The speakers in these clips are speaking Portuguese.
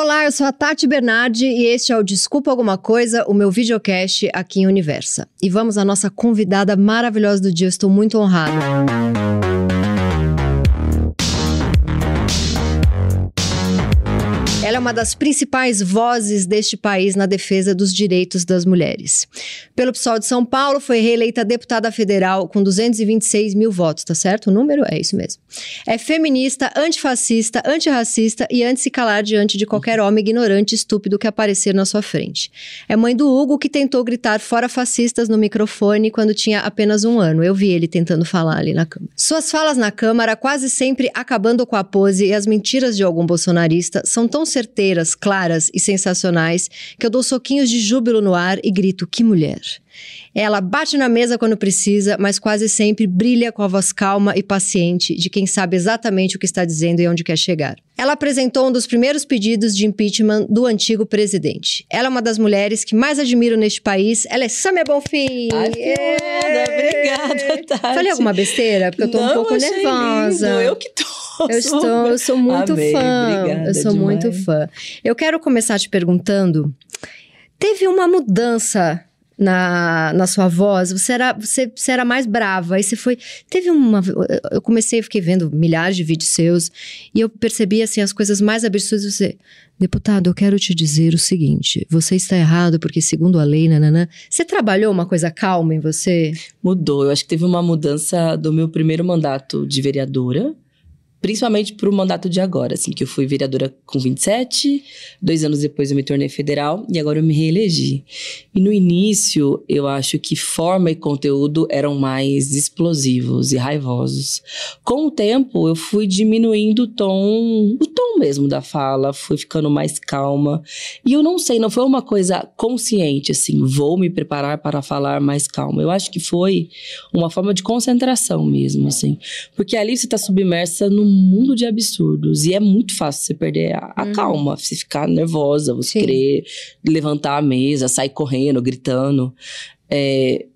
Olá, eu sou a Tati Bernardi e este é o Desculpa Alguma Coisa, o meu videocast aqui em Universa. E vamos à nossa convidada maravilhosa do dia, eu estou muito honrada. Ela é uma das principais vozes deste país na defesa dos direitos das mulheres. Pelo PSOL de São Paulo, foi reeleita deputada federal com 226 mil votos, tá certo? O número é isso mesmo. É feminista, antifascista, antirracista e anti se calar diante de qualquer homem ignorante e estúpido que aparecer na sua frente. É mãe do Hugo que tentou gritar fora fascistas no microfone quando tinha apenas um ano. Eu vi ele tentando falar ali na Câmara. Suas falas na Câmara, quase sempre acabando com a pose e as mentiras de algum bolsonarista, são tão certeiras, claras e sensacionais que eu dou soquinhos de júbilo no ar e grito: que mulher! Ela bate na mesa quando precisa, mas quase sempre brilha com a voz calma e paciente de quem sabe exatamente o que está dizendo e onde quer chegar. Ela apresentou um dos primeiros pedidos de impeachment do antigo presidente. Ela é uma das mulheres que mais admiro neste país. Ela é Samia Bonfim. Ai, obrigada, Tati. Falei alguma besteira? Porque eu tô Não, um pouco nervosa. lindo. Eu que tô. Eu estou, eu sou muito Amei, fã. eu sou demais. muito fã. Eu quero começar te perguntando: teve uma mudança na, na sua voz? Você era, você, você era mais brava, aí você foi. Teve uma. Eu comecei, fiquei vendo milhares de vídeos seus e eu percebi assim as coisas mais absurdas. Você, deputado, eu quero te dizer o seguinte: você está errado porque, segundo a lei, nananã. Você trabalhou uma coisa calma em você? Mudou. Eu acho que teve uma mudança do meu primeiro mandato de vereadora. Principalmente pro mandato de agora, assim, que eu fui vereadora com 27, dois anos depois eu me tornei federal e agora eu me reelegi. E no início, eu acho que forma e conteúdo eram mais explosivos e raivosos. Com o tempo, eu fui diminuindo o tom, o tom mesmo da fala, fui ficando mais calma. E eu não sei, não foi uma coisa consciente, assim, vou me preparar para falar mais calma. Eu acho que foi uma forma de concentração mesmo, assim. Porque ali você está submersa num mundo de absurdos. E é muito fácil você perder a, a Uhum. calma, você ficar nervosa, você Sim. querer levantar a mesa, sair correndo, gritando. É,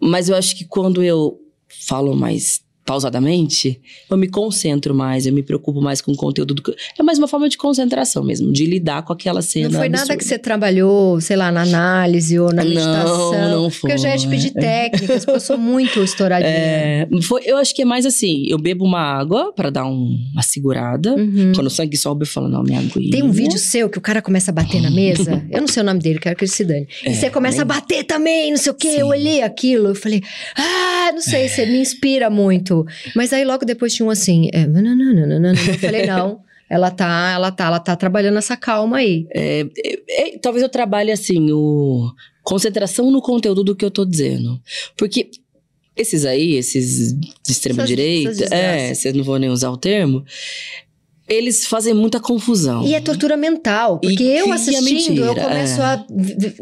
mas eu acho que quando eu falo mais pausadamente, eu me concentro mais, eu me preocupo mais com o conteúdo. Do... que- É mais uma forma de concentração mesmo, de lidar com aquela cena. não foi nada absurda. que você trabalhou, sei lá, na análise ou na Não, meditação? não Porque eu já ia te foi. pedir técnicas, porque eu sou muito estouradinha. É, foi, eu acho que é mais assim, eu bebo uma água pra dar um- uma segurada. Uhum. Quando o sangue sobe, eu falo, não, minha aguinha. Tem um vídeo seu que o cara começa a bater na mesa. Eu não sei o nome dele, quero que ele se dane. E É, você começa a nem- bater também, não sei o quê. Sim. Eu olhei aquilo, eu falei, ah, não sei, você me inspira muito. Mas aí logo depois tinha um assim, é, nananana. eu falei, não. Ela tá, ela tá, ela tá trabalhando essa calma aí. É, é, é, talvez eu trabalhe assim, o concentração no conteúdo do que eu tô dizendo. Porque esses aí, esses de extrema Essas- direita, essas é, vocês não vão nem usar o termo, eles fazem muita confusão. E é tortura mental, porque E eu cria assistindo, eu começo é. a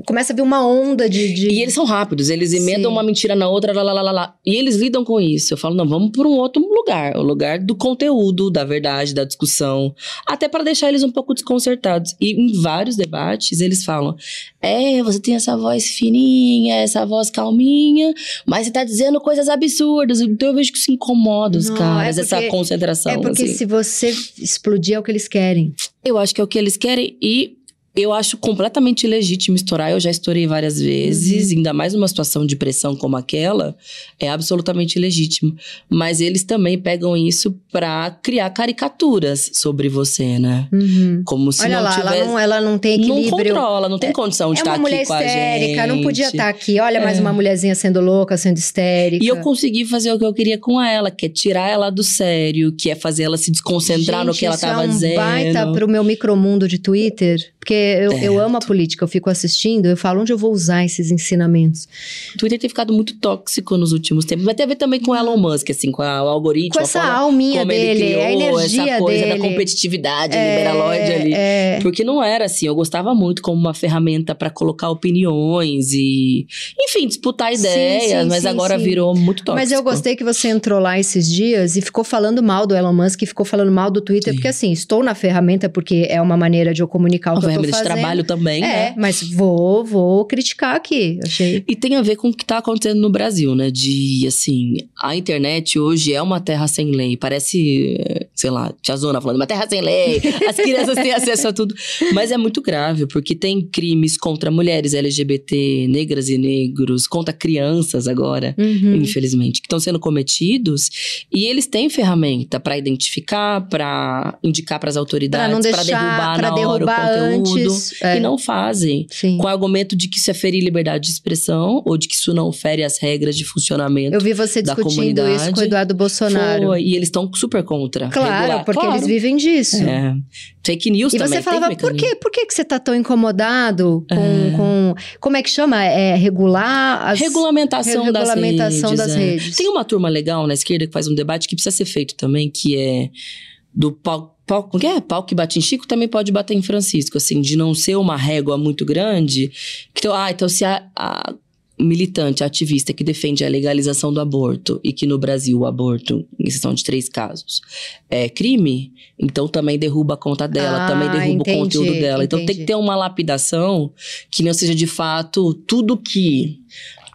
começa a vir uma onda de, de- E eles são rápidos, eles emendam Sim. uma mentira na outra, lá, lá, lá, lá. E eles lidam com isso. Eu falo, não, vamos por um outro lugar. O lugar do conteúdo, da verdade, da discussão. Até para deixar eles um pouco desconcertados. E em vários debates, eles falam: é, você tem essa voz fininha, essa voz calminha, mas você tá dizendo coisas absurdas. Então eu vejo que isso incomoda os Não, caras, é essa porque- concentração. É porque assim. se você explodir é o que eles querem. Eu acho que é o que eles querem e eu acho completamente legítimo estourar. Eu já estourei várias vezes, Uhum. ainda mais numa situação de pressão como aquela, é absolutamente legítimo. Mas eles também pegam isso pra criar caricaturas sobre você, né? Uhum. Como se Olha não lá, tivesse. ela não, ela não tem não equilíbrio. controla, não tem condição de É estar mulher aqui com a histérica, gente. não podia estar aqui. Olha, mais É. uma mulherzinha sendo louca, sendo histérica. E eu consegui fazer o que eu queria com ela, que é tirar ela do sério, que é fazer ela se desconcentrar no Gente, que ela isso tava é um dizendo. baita pro meu micromundo de Twitter. Porque eu, É. eu amo a política, eu fico assistindo, eu falo onde eu vou usar esses ensinamentos. O Twitter tem ficado muito tóxico nos últimos tempos. Mas tem a ver também com o Elon Musk, assim, com a- o algoritmo. Com a essa forma alminha como ele dele, criou a energia essa coisa dele. da competitividade liberalóide ali. É, Porque não era assim, eu gostava muito como uma ferramenta pra colocar opiniões e, enfim, disputar Sim, ideias, sim, mas sim, agora sim. virou muito tóxico. Mas eu gostei que você entrou lá esses dias e ficou falando mal do Elon Musk, e ficou falando mal do Twitter, Sim. porque assim, estou na ferramenta porque é uma maneira de eu comunicar o que eu tô fazendo. trabalho também, É, né? mas vou, vou criticar aqui. Achei. E tem a ver com o que tá acontecendo no Brasil, né? De, assim, a internet hoje é uma terra sem lei. Parece, eh, sei lá, tia Zona falando, uma terra sem lei. As crianças têm acesso a tudo. Mas é muito grave, porque tem crimes contra mulheres LGBT, negras e negros, contra crianças agora, Uhum. infelizmente, que estão sendo cometidos. E eles têm ferramenta para identificar, para indicar para as Pra autoridades, para deixar, derrubar pra na hora derrubar o conteúdo. Antes. é, E não fazem. Sim. Com o argumento de que isso é ferir liberdade de expressão, ou de que isso não fere as regras de funcionamento. Eu vi você discutindo isso com o. Eduardo Bolsonaro. Foi, e eles estão super contra. Claro, regular. porque Claro. eles vivem disso. É. Fake news E também você falava, por quê? Por que, que você tá tão incomodado com, É. com- Como é que chama? É regular as... Regulamentação, Regulamentação das, das redes, é. redes. Tem uma turma legal na esquerda que faz um debate que precisa ser feito também, que é do pau, que é? Pau que bate em Chico também pode bater em Francisco, assim, de não ser uma régua muito grande. Então, ah, então se a, a militante, ativista que defende a legalização do aborto e que no Brasil o aborto, em exceção de três casos, é crime, então também derruba a conta dela, Ah, também derruba entendi, o conteúdo dela. Então tem entendi. que ter uma lapidação que não seja de fato tudo que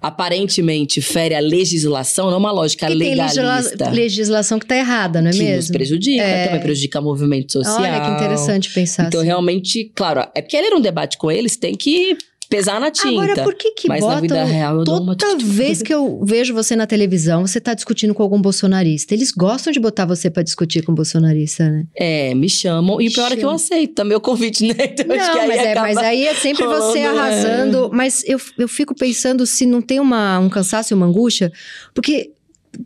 aparentemente fere a legislação, não é uma lógica Que tem legalista. legisla- legislação que tá errada, não é que nos mesmo? prejudica, É. também prejudica o movimento social. Olha que interessante pensar Então, assim. realmente, claro, é porque era um debate com eles, tem que pesar na tinta. Agora, por que que Mas na vida botam... real eu dou uma Toda vez que eu vejo você na televisão, você tá discutindo com algum bolsonarista. Eles gostam de botar você pra discutir com bolsonarista, né? É, me chamam. E pior é que eu Chama. aceito também o convite, né? Então, Não, aí mas, é, mas aí é sempre você rolando, é. arrasando. Mas eu, eu fico pensando se não tem uma, um cansaço e uma angústia, porque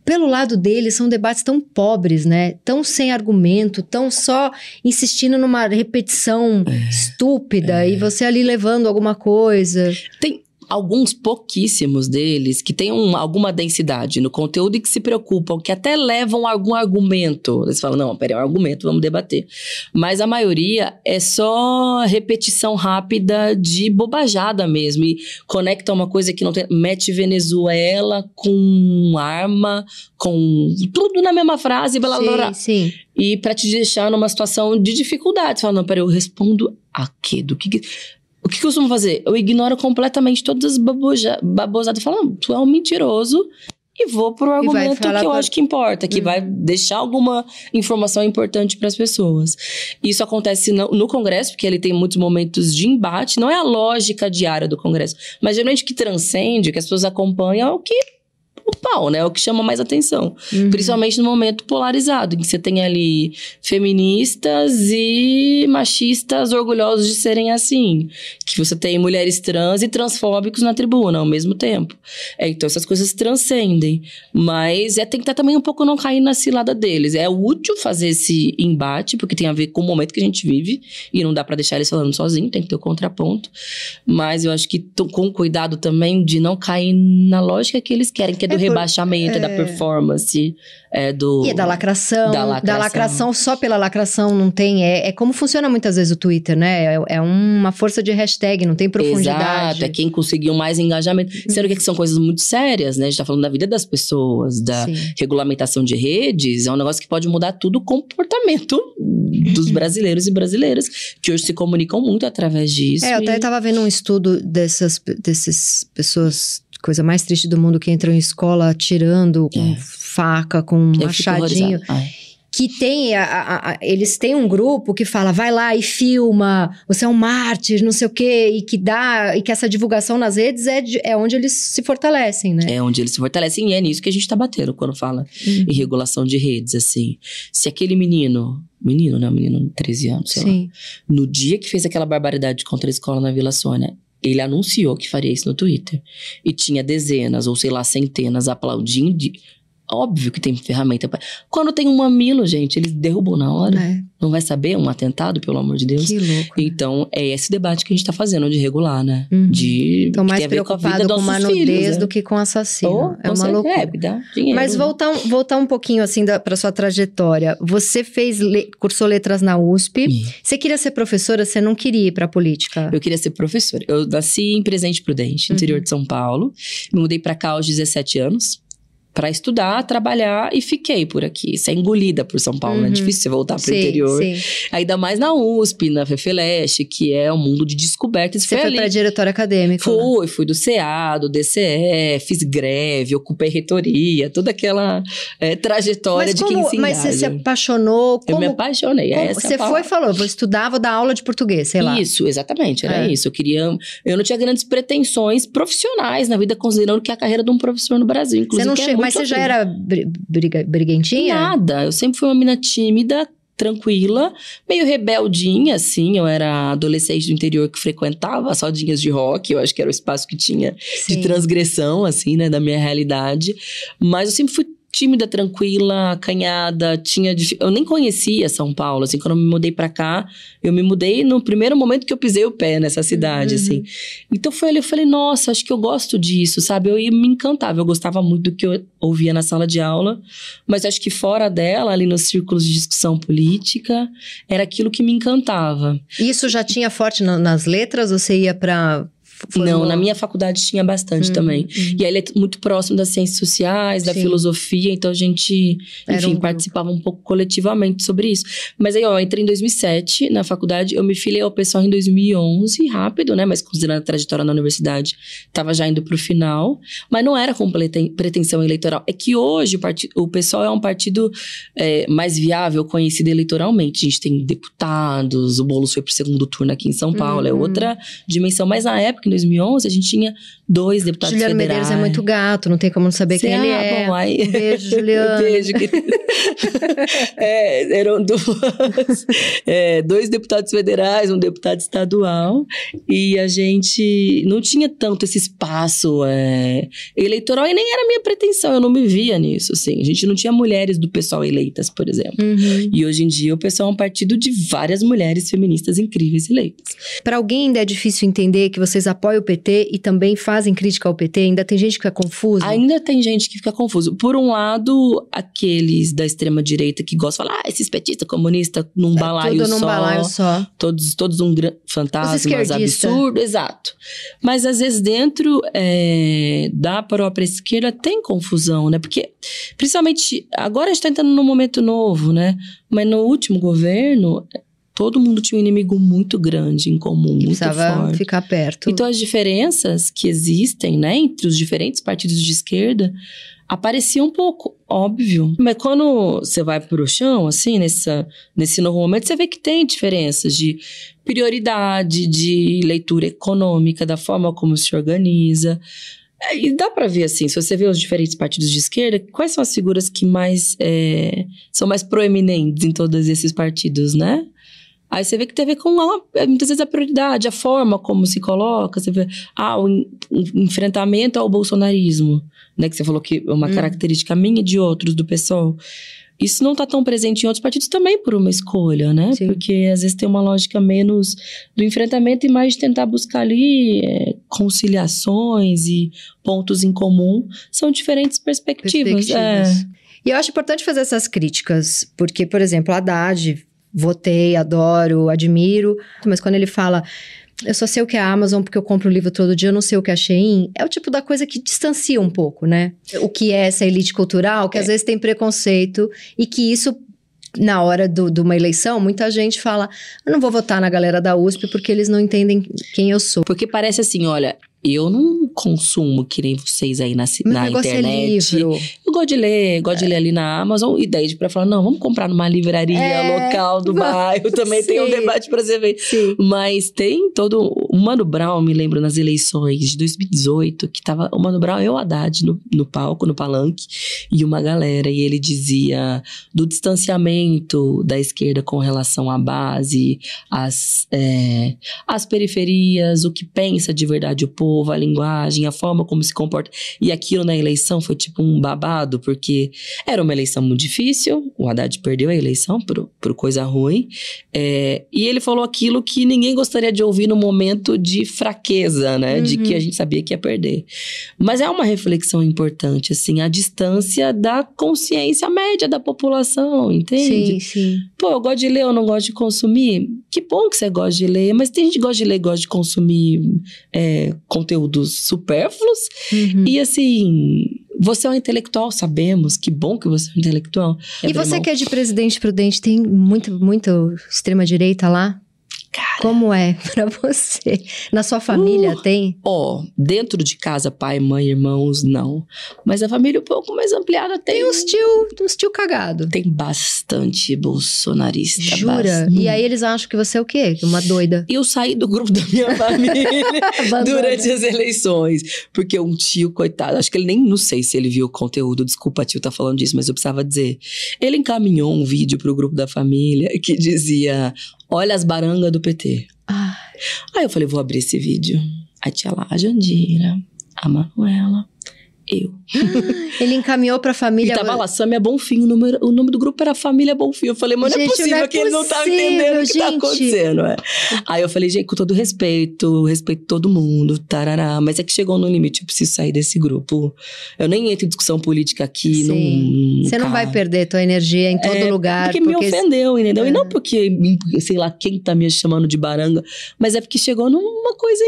pelo lado deles são debates tão pobres, né? Tão sem argumento, tão só insistindo numa repetição É, estúpida e você ali levando alguma coisa. Tem alguns pouquíssimos deles que têm um- alguma densidade no conteúdo e que se preocupam, que até levam algum argumento. Eles falam, não, peraí, é um argumento, vamos debater. Mas a maioria é só repetição rápida de bobajada mesmo. E conecta uma coisa que não tem. Mete Venezuela com arma, com tudo na mesma frase, blá, blá, blá. Sim, sim. E pra te deixar numa situação de dificuldade. Você fala, não, peraí, eu respondo a quê? Do que. que- O que, que eu costumo fazer? Eu ignoro completamente todas as baboja- babosadas. Falo, tu é um mentiroso. E vou pro argumento que eu pra- acho que importa, que Hum. vai deixar alguma informação importante para as pessoas. Isso acontece no, no Congresso, porque ele tem muitos momentos de embate, não é a lógica diária do Congresso, mas geralmente o que transcende, o que as pessoas acompanham, é o que o pau, né? É o que chama mais atenção. Uhum. Principalmente no momento polarizado, em que você tem ali feministas e machistas orgulhosos de serem assim. Que você tem mulheres trans e transfóbicos na tribuna ao mesmo tempo. É, então essas coisas transcendem. Mas é tentar também um pouco não cair na cilada deles. É útil fazer esse embate, porque tem a ver com o momento que a gente vive. E não dá pra deixar eles falando sozinho, tem que ter o contraponto. Mas eu acho que com cuidado também de não cair na lógica que eles querem, que é do rebaixamento, é da performance, é do. E é da lacração, Da lacração. só pela lacração não tem. É, é como funciona muitas vezes o Twitter, né? É, é uma força de hashtag, não tem profundidade. Exato, é quem conseguiu mais engajamento. Sendo que são coisas muito sérias, né? A gente tá falando da vida das pessoas, da Sim. regulamentação de redes, é um negócio que pode mudar tudo o comportamento dos brasileiros e brasileiras, que hoje se comunicam muito através disso. É, eu até estava vendo um estudo dessas, dessas pessoas, coisa mais triste do mundo, que entram em escola atirando com É. faca, com eu fico machadinho. Ai. Que tem, a- a- a- eles têm um grupo que fala, vai lá e filma, você é um mártir, não sei o quê, e que dá, e que essa divulgação nas redes é, de- é onde eles se fortalecem, né? É onde eles se fortalecem e é nisso que a gente tá batendo quando fala Uhum. em regulação de redes, assim. Se aquele menino, menino, né? Um menino de 13 anos, sei lá. Sim. No dia que fez aquela barbaridade contra a escola na Vila Sônia, ele anunciou que faria isso no Twitter. E tinha dezenas, ou sei lá, centenas aplaudindo. Óbvio que tem ferramenta. pra- Quando tem um mamilo, gente, eles derrubam na hora. É, Não vai saber? Um atentado, pelo amor de Deus. que louco. Então, é esse debate que a gente tá fazendo, de regular, né? Uhum. De. Que mais ver com a com dos nossos uma nudez filhos, né? do que com assassino. Oh, é uma loucura. É, dá dinheiro. Mas voltar, um- voltar um pouquinho assim para sua trajetória. Você fez le- cursou letras na USP. Ih, Você queria ser professora, você não queria ir para política. Eu queria ser professora. Eu nasci em Presidente Prudente, Uhum. interior de São Paulo. Me mudei pra cá aos 17 anos. Para estudar, trabalhar e fiquei por aqui. Você é engolida por São Paulo, né? Uhum. É difícil você voltar pro Sim, interior. sim. Ainda mais na USP, na FEFELESH, que é um mundo de descobertas. Você foi foi ali. pra diretório acadêmico. né? Fui, fui do CA, do DCE, fiz greve, ocupei reitoria, toda aquela é, trajetória Mas, de como, quem se mas você se apaixonou? Eu me Como, apaixonei. como- é a você foi e falou, vou estudar, vou dar aula de português, sei lá. Isso, exatamente, era É. isso. Eu queria. Eu não tinha grandes pretensões profissionais na vida, considerando que é a carreira de um professor no Brasil. Você Inclusive, não que é che... Mas você já era bri- briga- briguentinha? Nada. Eu sempre fui uma menina tímida, tranquila, meio rebeldinha, assim. Eu era adolescente do interior que frequentava as rodinhas de rock. Eu acho que era o espaço que tinha Sim. de transgressão, assim, né, da minha realidade. Mas eu sempre fui tímida, tranquila, acanhada, tinha... Eu nem conhecia São Paulo, assim, quando eu me mudei pra cá, eu me mudei no primeiro momento que eu pisei o pé nessa cidade, Uhum. assim. Então foi ali, eu falei, nossa, acho que eu gosto disso, sabe? Eu ia me encantava, eu gostava muito do que eu ouvia na sala de aula, mas acho que fora dela, ali nos círculos de discussão política, era aquilo que me encantava. Isso já tinha forte na- nas letras? Você ia pra... formou- Não, na minha faculdade tinha bastante Hum, também. hum. E aí ele é muito próximo das ciências sociais, da Sim. filosofia, então a gente, enfim, um participava um pouco coletivamente sobre isso. Mas aí, ó, eu entrei em 2007 na faculdade, eu me filiei ao pessoal em 2011, rápido, né? Mas considerando a trajetória na universidade, tava já indo pro final. Mas não era com preten- pretensão eleitoral. É que hoje o, o pessoal é um partido é, mais viável, conhecido eleitoralmente. A gente tem deputados, o Boulos foi pro segundo turno aqui em São Paulo, é Uhum. outra dimensão. Mas na época, 2011, a gente tinha dois deputados Juliano federais. Medeiros é muito gato, não tem como não saber Cê- quem ele ah, é. bom, aí- Um beijo, Juliano. Beijo, querido. É, eram duas, é, dois deputados federais, um deputado estadual, e a gente não tinha tanto esse espaço é, eleitoral, e nem era minha pretensão, eu não me via nisso, assim. A gente não tinha mulheres do pessoal eleitas, por exemplo. Uhum. E hoje em dia o pessoal é um partido de várias mulheres feministas incríveis eleitas. Pra alguém ainda é difícil entender que vocês apoiam o PT e também fazem crítica ao PT? Ainda tem gente que é confuso? Ainda tem gente que fica confuso. Por um lado, aqueles da extrema-direita que gostam de falar, ah, esses petistas comunistas num balaio É Tudo num só. balaio só. Todos, todos um gran... fantasmas esquerdistas. absurdo, exato. Mas às vezes dentro é, da própria esquerda tem confusão, né? Porque, principalmente, agora a gente tá entrando num momento novo, né? Mas no último governo, todo mundo tinha um inimigo muito grande em comum, muito Precisava forte. ficar perto. Então, as diferenças que existem, né, entre os diferentes partidos de esquerda, apareciam um pouco, óbvio. Mas quando você vai pro chão, assim, nessa, nesse novo momento, você vê que tem diferenças de prioridade, de leitura econômica, da forma como se organiza. É, E dá pra ver, assim, se você vê os diferentes partidos de esquerda, quais são as figuras que mais é, são mais proeminentes em todos esses partidos, né? Aí você vê que tem a ver com a- muitas vezes a prioridade, a forma como se coloca. Você vê, ah, o en- o enfrentamento ao bolsonarismo, né? Que você falou que é uma Hum. característica minha e de outros do pessoal. Isso não está tão presente em outros partidos também por uma escolha, né? Sim. Porque às vezes tem uma lógica menos do enfrentamento e mais de tentar buscar ali é, conciliações e pontos em comum. São diferentes perspectivas. É. perspectivas. E eu acho importante fazer essas críticas, porque, por exemplo, Haddad, votei, adoro, admiro, mas quando ele fala. Eu só sei o que é a Amazon porque eu compro o livro todo dia, eu não sei o que é a Shein. É o tipo da coisa que distancia um pouco, né? O que é essa elite cultural, que É. às vezes tem preconceito e que isso, na hora do- de uma eleição, muita gente fala: eu não vou votar na galera da USP porque eles não entendem quem eu sou. Porque parece assim, olha, eu não consumo que nem vocês aí na, Meu na é internet. livro. Eu gosto de ler, gosto de ler ali na Amazon. E daí pra falar, não, vamos comprar numa livraria É, local do bairro. Também tem um sim. debate pra você ver. Sim. Mas tem todo. O Mano Brown, me lembro, nas eleições de 2018, que tava o Mano Brown e o Haddad no, no palco, no palanque, e uma galera. E ele dizia do distanciamento da esquerda com relação à base, às, é, às periferias, o que pensa de verdade o povo, a linguagem, a forma como se comporta. E aquilo na eleição foi tipo um babado, porque era uma eleição muito difícil, o Haddad perdeu a eleição por, por coisa ruim. É, e ele falou aquilo que ninguém gostaria de ouvir no momento de fraqueza, né? De Uhum. que a gente sabia que ia perder. Mas é uma reflexão importante, assim, a distância da consciência média da população, Sim, entende? sim. Pô, eu gosto de ler, eu não gosto de consumir. Que bom que você gosta de ler, mas tem gente que gosta de ler e gosta de consumir é, conteúdos supérfluos. Uhum. E assim, Você é um intelectual, sabemos. Que bom que você é um intelectual. E você que é de Presidente Prudente, tem muito, muito extrema-direita lá? Cara. Como é pra você? Na sua família Uh. tem? Ó, dentro de casa, pai, mãe, irmãos, não. Mas a família um pouco mais ampliada tem. Tem uns tio, uns tio cagado. Tem bastante bolsonarista. Jura? bastante. E aí eles acham que você é o quê? Uma doida. Eu saí do grupo da minha família durante as eleições. Porque um tio, coitado, acho que ele nem, não sei se ele viu o conteúdo, desculpa tio tá falando disso, mas eu precisava dizer. Ele encaminhou um vídeo pro grupo da família que dizia: Olha as barangas do PT. Ah, Aí eu falei: Vou abrir esse vídeo. Aí tinha lá a Jandira, a Manuela, eu. ele encaminhou pra E família. tava lá, Samia Bonfim, o, número, o nome do grupo era Família Bonfim. Eu falei, mano, não é Gente, possível não é que ele não tá possível, entendendo o que tá gente. acontecendo. É. Aí eu falei, gente, com todo respeito, respeito todo mundo, tarará. Mas é que chegou no limite, eu preciso sair desse grupo. Eu nem entro em discussão política aqui. Sim. Não, Você não vai perder tua energia em todo É, lugar. Porque, me ofendeu, entendeu? É. E não porque, me- sei lá, quem tá me chamando de baranga, mas é porque chegou numa coisa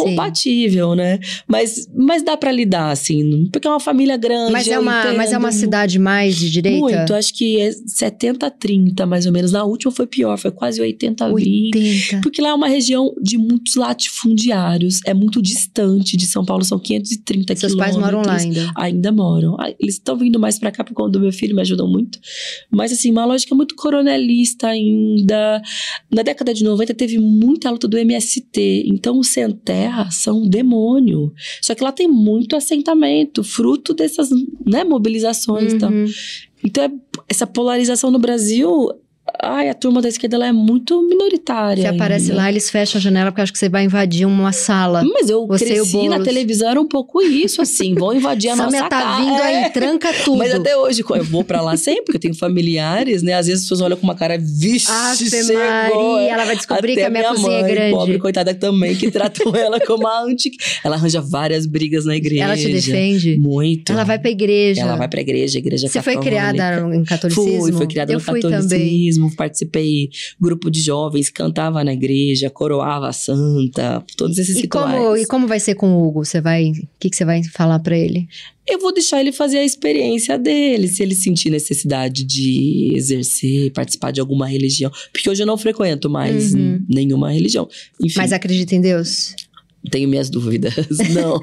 incompatível, né? Mas, mas dá pra lidar, assim, porque é uma família grande. Mas é, uma, mas é uma cidade mais de direita? Muito, acho que é 70 30, mais ou menos. Na última foi pior, foi quase 80 20. 80. Porque lá é uma região de muitos latifundiários, é muito distante de São Paulo, são 530 Seus quilômetros. pais moram lá ainda. Ainda moram. Ah, Eles estão vindo mais pra cá por conta do meu filho, me ajudam muito. Mas, assim, uma lógica muito coronelista ainda. Na década de 90 teve muita luta do MST. Então, os sem terra são um demônio. Só que lá tem muito assentamento, fruto dessas né, mobilizações. Então, Uhum. então, é- essa polarização no Brasil. Ai, a turma da esquerda ela é muito minoritária. Você aparece ainda. lá, eles fecham a janela porque acham que você vai invadir uma sala. Mas eu Você cresci na televisão, era um pouco isso, assim. Vão invadir a nossa tá casa. vindo É. aí, tranca tudo. Mas até hoje, eu vou pra lá sempre, porque eu tenho familiares, né? Às vezes as pessoas olham com uma cara, vixe, Ave chegou. Maria, ela vai descobrir Até que a minha, cozinha mãe, é grande. pobre, coitada também, que tratam ela como a anti... Ela arranja várias brigas na igreja. Ela te defende? Muito. Ela vai pra igreja. Ela vai pra igreja, igreja Você foi católica. criada em catolicismo? Fui, foi criada Eu no fui também. Catolicismo, participei grupo de jovens, cantava na igreja, coroava a santa, todos esses E rituais. como, e como vai ser com o Hugo? Você vai, o que, que você vai falar pra ele? Eu vou deixar ele fazer a experiência dele, se ele sentir necessidade de exercer, participar de alguma religião. Porque hoje eu não frequento mais Uhum. nenhuma religião. Enfim, Mas acredita em Deus? Tenho minhas dúvidas. Não.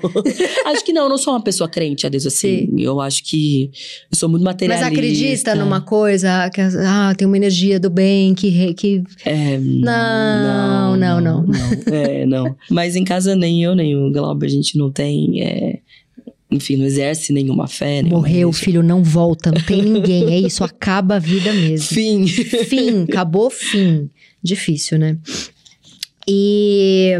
acho que não, eu não sou uma pessoa crente a Deus assim. Eu acho que eu sou muito Mas materialista. acredita numa coisa que ah, tem uma energia do bem que, que É, Não, não, não. É, não. Mas em casa nem eu, nem o Glauber, a gente não tem. é, enfim, não exerce nenhuma fé. nenhuma morreu, o filho não volta, não tem ninguém, é isso, acaba a vida mesmo. Fim. Fim, acabou, fim. Difícil, né? E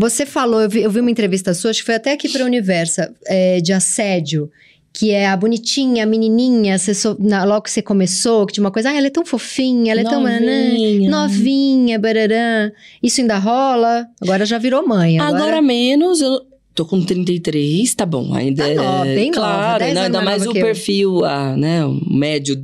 você falou, eu vi, eu vi uma entrevista sua, acho que foi até aqui para Universa, é, de assédio, que é a bonitinha, a menininha, so- na- logo que você começou, que tinha uma coisa, ah, ela é tão fofinha, ela é tão nanã, Novinha. novinha, bararã. Isso ainda rola? Agora já virou mãe. Agora, Agora menos, eu tô com 33, tá bom. Ainda Tá é. nova, bem nova, claro, 10 ainda, mais mais nova o perfil, ah, né, o médio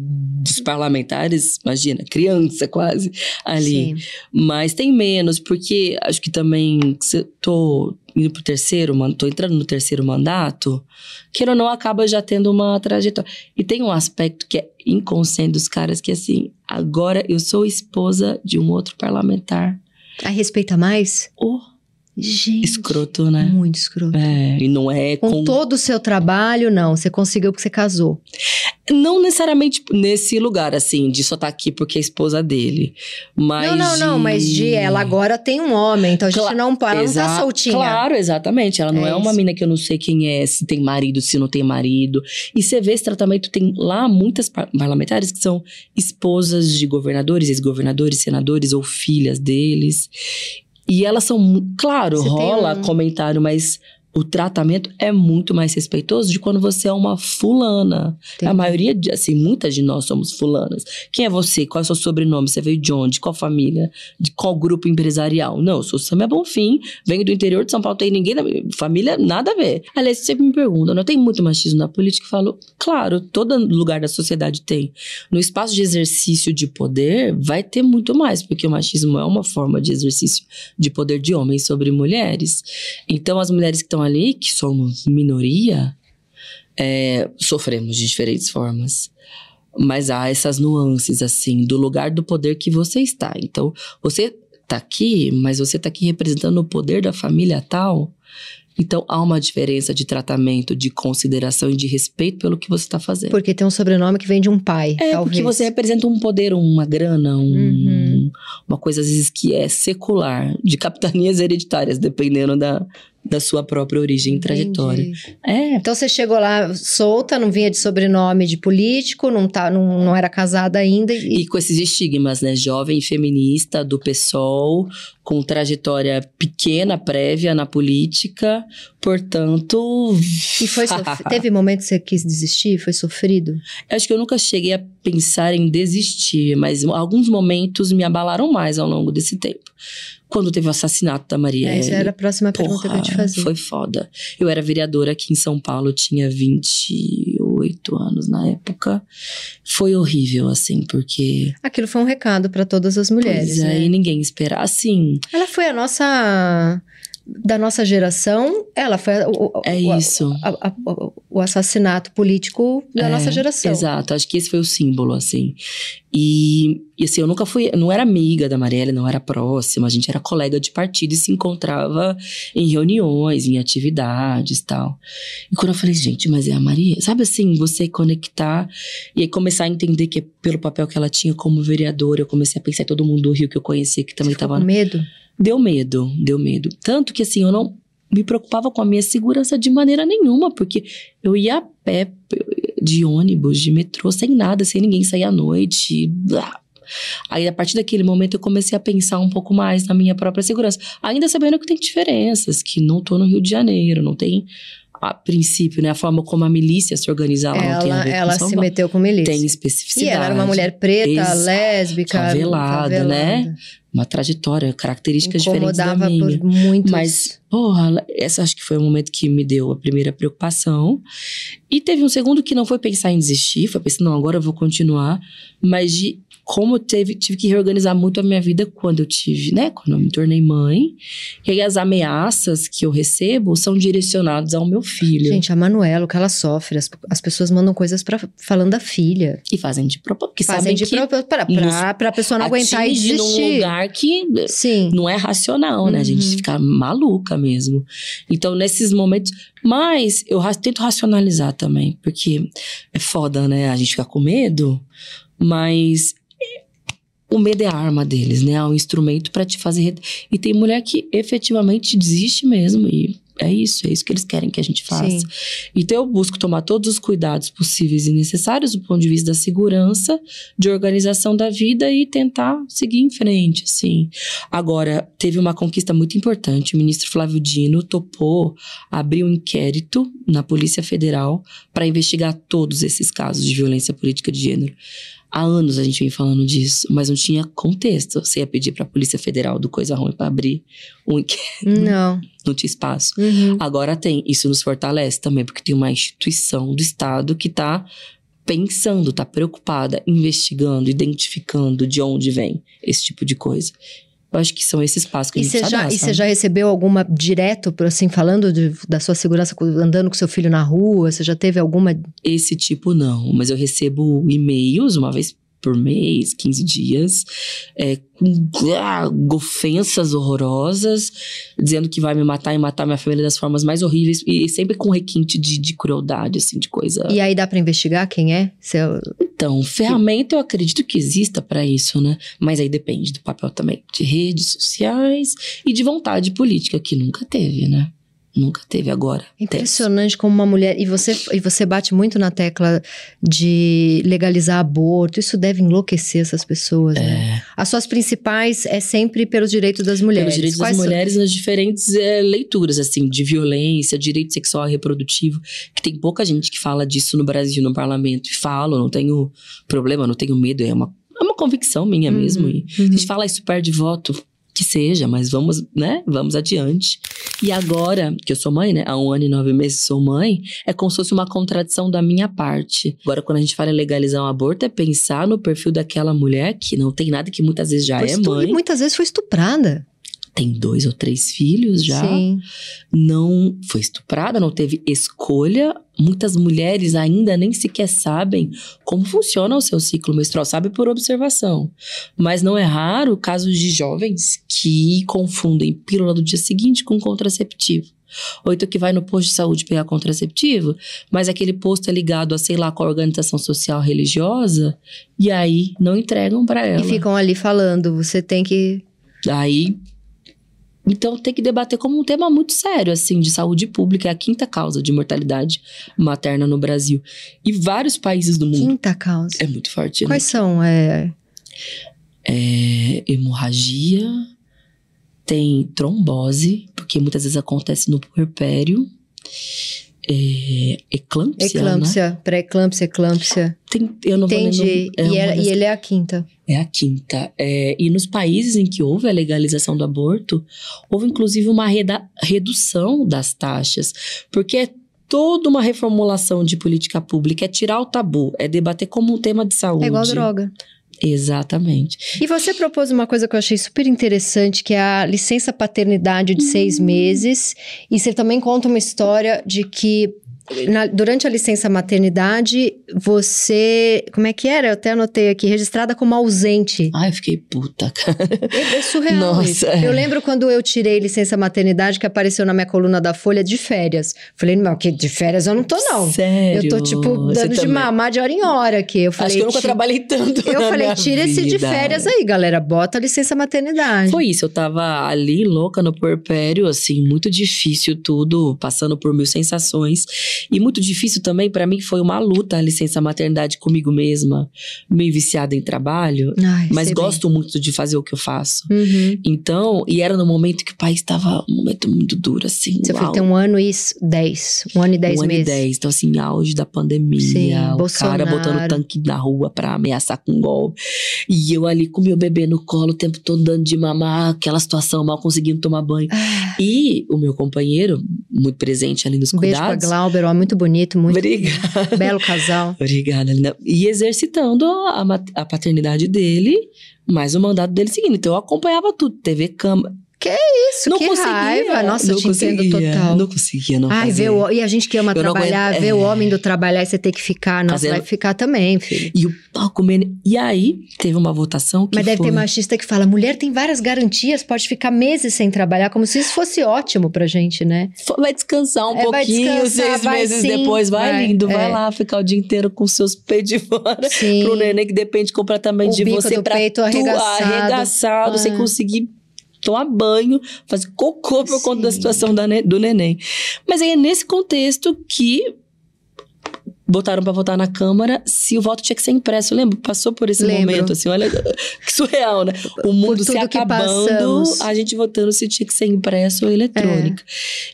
dos parlamentares, imagina, criança quase ali. Sim. Mas tem menos, porque acho que também se eu tô indo pro terceiro, tô entrando no terceiro mandato, queira ou não, acaba já tendo uma trajetória. E tem um aspecto que é inconsciente dos caras, que é assim, agora eu sou esposa de um outro parlamentar. A respeita mais? Oh, Gente. escroto, né? Muito escroto. É, e não é Com, com... todo o seu trabalho, não. Você conseguiu porque você casou. Não necessariamente nesse lugar, assim, de só estar aqui porque é esposa dele. Mas não, não, não, mas de ela agora tem um homem, então a gente Cla- não, ela não tá soltinha. Claro, exatamente. Ela não É é, uma mina que eu não sei quem é, se tem marido, se não tem marido. E você vê esse tratamento, tem lá muitas par- parlamentares que são esposas de governadores, ex-governadores, senadores ou filhas deles. E elas são, claro, Você rola um- comentário, mas o tratamento é muito mais respeitoso de quando você é uma fulana. Tem- A maioria, de, assim, muitas de nós somos fulanas. Quem é você? Qual é o seu sobrenome? Você veio de onde? Qual família? De qual grupo empresarial? Não, eu sou Samia Bonfim, venho do interior de São Paulo, tem ninguém na minha família, nada a ver. Aliás, você sempre me pergunta, não tem muito machismo na política? Eu falo, claro, todo lugar da sociedade tem. No espaço de exercício de poder, vai ter muito mais, porque o machismo é uma forma de exercício de poder de homens sobre mulheres. Então, as mulheres que estão ali, que somos minoria, É, sofremos de diferentes formas. Mas há essas nuances, assim, do lugar do poder que você está. Então, você tá aqui, mas você tá aqui representando o poder da família tal. Então há uma diferença de tratamento, de consideração e de respeito pelo que você está fazendo. Porque tem um sobrenome que vem de um pai. É, talvez. porque você representa um poder, uma grana, um, Uhum. uma coisa às vezes que é secular, de capitanias hereditárias, dependendo da, da sua própria origem e trajetória. É, Então você chegou lá solta, não vinha de sobrenome de político, não, tá, não, não era casada ainda. E, E com esses estigmas, né? Jovem feminista do PSOL, com trajetória pequena, prévia na política, portanto. e foi sofrido. Teve momento que você quis desistir? Foi sofrido? Acho que eu nunca cheguei a pensar em desistir, mas alguns momentos me abalaram mais ao longo desse tempo. Quando teve o assassinato da Marielle. Essa era a próxima pergunta que eu te Porra, fazer. Foi foda. Eu era vereadora aqui em São Paulo, tinha 28 anos na época. Foi horrível, assim, porque. Aquilo foi um recado para todas as mulheres. pois é, né? e ninguém esperava. Assim, Ela foi a nossa. Da nossa geração, ela foi a- o, é o- isso. a- a- o- o assassinato político da É, nossa geração. Exato, acho que esse foi o símbolo, assim. E, e, assim, eu nunca fui, não era amiga da Marielle, não era próxima, a gente era colega de partido e se encontrava em reuniões, em atividades e tal. E quando eu falei, gente, mas é a Maria, sabe assim, você conectar e aí começar a entender que é pelo papel que ela tinha como vereadora, eu comecei a pensar em todo mundo do Rio que eu conhecia que também estava com medo? Deu medo, deu medo. Tanto que assim, eu não me preocupava com a minha segurança de maneira nenhuma, porque eu ia a pé, de ônibus, de metrô, sem nada, sem ninguém sair à noite. blá. Aí, a partir daquele momento, eu comecei a pensar um pouco mais na minha própria segurança. Ainda sabendo que tem diferenças, que não tô no Rio de Janeiro, não tem, a princípio, né, a forma como a milícia se organiza lá, não tem a Ela, ver ela se meteu com milícia. Tem E especificidade. ela era uma mulher preta, Exato. lésbica, Favelada, né? Uma trajetória, características diferentes da minha. por muitos. Mas, porra, essa acho que foi o momento que me deu a primeira preocupação. E teve um segundo que não foi pensar em desistir, foi pensar, não, agora eu vou continuar. Mas de como eu teve, tive que reorganizar muito a minha vida quando eu tive, né? Quando eu me tornei mãe. E aí as ameaças que eu recebo são direcionadas ao meu filho. Gente, a Manuela, o que ela sofre, as, as pessoas mandam coisas pra, falando da filha. E fazem de propósito. Porque Fazem de propósito pra, pra, pra pessoa não aguentar e atinge num desistir. lugar que Sim. não é racional, né? A gente Uhum. fica maluca mesmo. Então, nesses momentos. Mas eu tento racionalizar também, porque é foda, né? A gente fica com medo, mas. O medo é a arma deles, né? É um instrumento pra te fazer. E tem mulher que efetivamente desiste mesmo. E é isso, é isso que eles querem que a gente faça. Sim. Então eu busco tomar todos os cuidados possíveis e necessários do ponto de vista da segurança, de organização da vida e tentar seguir em frente, assim. Agora, teve uma conquista muito importante. O ministro Flávio Dino topou abrir um inquérito na Polícia Federal para investigar todos esses casos de violência política de gênero. Há anos a gente vem falando disso, mas não tinha contexto. Você ia pedir para a Polícia Federal do Coisa Ruim para abrir um inquérito, Não. não tinha espaço. Uhum. Agora tem. Isso nos fortalece também, porque tem uma instituição do Estado que está pensando, está preocupada, investigando, identificando de onde vem esse tipo de coisa. Eu acho que são esses passos que a E gente você precisa já, dar, e você já recebeu alguma direto, por assim, falando de- da sua segurança andando com seu filho na rua? Você já teve alguma. Esse tipo não, mas eu recebo e-mails uma vez por mês, 15 dias, é, com ah, ofensas horrorosas, dizendo que vai me matar e matar minha família das formas mais horríveis, e sempre com requinte de, de crueldade, assim, de coisa. E aí dá pra investigar quem é? Se é- Então, ferramenta eu acredito que exista para isso, né? Mas aí depende do papel também de redes sociais e de vontade política, que nunca teve, né? Nunca teve agora. É Impressionante como uma mulher. E você, e você bate muito na tecla de legalizar aborto. Isso deve enlouquecer essas pessoas, né? As suas principais é sempre pelos direitos das mulheres. Pelos direitos Quais das são- mulheres nas diferentes eh, leituras, assim, de violência, direito sexual e reprodutivo, que tem pouca gente que fala disso no Brasil, no parlamento. E falo, não tenho problema, não tenho medo, é uma, é uma convicção minha Uhum, mesmo. E uhum. a gente fala isso perde voto, que seja, mas vamos, né? Vamos adiante. E agora, que eu sou mãe, né? Há um ano e nove meses sou mãe, é como se fosse uma contradição da minha parte. Agora, quando a gente fala em legalizar um aborto, é pensar no perfil daquela mulher que não tem nada, que muitas vezes já é mãe. E muitas vezes foi estuprada. Tem dois ou três filhos já. Sim. Não foi estuprada, não teve escolha. Muitas mulheres ainda nem sequer sabem como funciona o seu ciclo menstrual, sabe por observação. Mas não é raro casos de jovens que confundem pílula do dia seguinte com contraceptivo. Ou então que vai no posto de saúde pegar contraceptivo, mas aquele posto é ligado a, sei lá, com a organização social religiosa, e aí não entregam para ela. E ficam ali falando, você tem que. Aí. Então tem que debater como um tema muito sério, assim, de saúde pública. É a quinta causa de mortalidade materna no Brasil. E vários países do mundo. Quinta causa. É muito forte, né? Quais são? É... É, hemorragia, tem trombose, porque muitas vezes acontece no puerpério. É, eclâmpsia, né? Eclâmpsia, pré-eclâmpsia, eclâmpsia. Tem, eu não vou Entendi. lembrar- é e, ela- das- e ele é a quinta. É a quinta. É, e nos países em que houve a legalização do aborto, houve inclusive uma reda- redução das taxas, porque é toda uma reformulação de política pública, é tirar o tabu, é debater como um tema de saúde. É igual droga. Exatamente. E você propôs uma coisa que eu achei super interessante, que é a licença paternidade de seis meses. E você também conta uma história de que na- durante a licença maternidade, você. Como é que era? Eu até anotei aqui, registrada como ausente. Ai, eu fiquei puta, cara. É, é surreal Nossa, é. Eu lembro quando eu tirei licença maternidade, que apareceu na minha coluna da Folha de férias. Falei, não, que de férias eu não tô, não. Sério? Eu tô, tipo, Você dando de também- mamar de hora em hora aqui. Eu falei, Acho que eu nunca "Ti- trabalhei tanto. Eu falei, tira esse de vida. férias aí, galera. Bota a licença maternidade. Foi isso, eu tava ali louca no puerpério, assim, muito difícil tudo, passando por mil sensações. E muito difícil também, pra mim, foi uma luta a licença maternidade comigo mesma, meio viciada em trabalho, Ai, mas sei bem. gosto muito de fazer o que eu faço. Uhum. Então, e era no momento que o país tava um momento muito duro, assim. Você foi ter um ano e dez. Um ano e dez um ano e meses. dez. Então, assim, auge da pandemia. Sim, o Bolsonaro. cara botando tanque na rua pra ameaçar com golpe. E eu ali com meu bebê no colo o tempo todo dando de mamar, aquela situação, mal conseguindo tomar banho. Ah, E o meu companheiro, muito presente ali nos um beijo pra cuidados. Glauber, ó, muito bonito, muito Obrigada. belo casal. Obrigada, Lina. E exercitando a, a paternidade dele, mas o mandato dele seguindo. Então eu acompanhava tudo. TV Cama. Isso, não que conseguia. raiva. Nossa, não eu te entendo conseguia, total. Não conseguia, não Ai, fazer. ver o, e a gente que ama Eu trabalhar, aguento- ver o é. homem do trabalhar e você ter que ficar. Nossa, Fazendo- vai ficar também, filho. E o pau comendo. E aí, teve uma votação que Mas deve foi... ter machista que fala: mulher tem várias garantias, pode ficar meses sem trabalhar, como se isso fosse ótimo pra gente, né? Vai descansar um É, vai pouquinho, descansar, seis vai meses sim, depois. Vai, vai, lindo, é. vai lá ficar o dia inteiro com seus peitos de fora. Sim. Pro neném que depende completamente O de você pra peito tu- arregaçado. arregaçado, sem É. conseguir tomar banho, fazer cocô por conta da Sim. situação da do neném. Mas aí é nesse contexto que botaram pra votar na Câmara se o voto tinha que ser impresso. Lembra? Passou por esse Lembro. momento, assim, olha que surreal, né? O mundo se acabando, a gente votando se tinha que ser impresso ou eletrônica.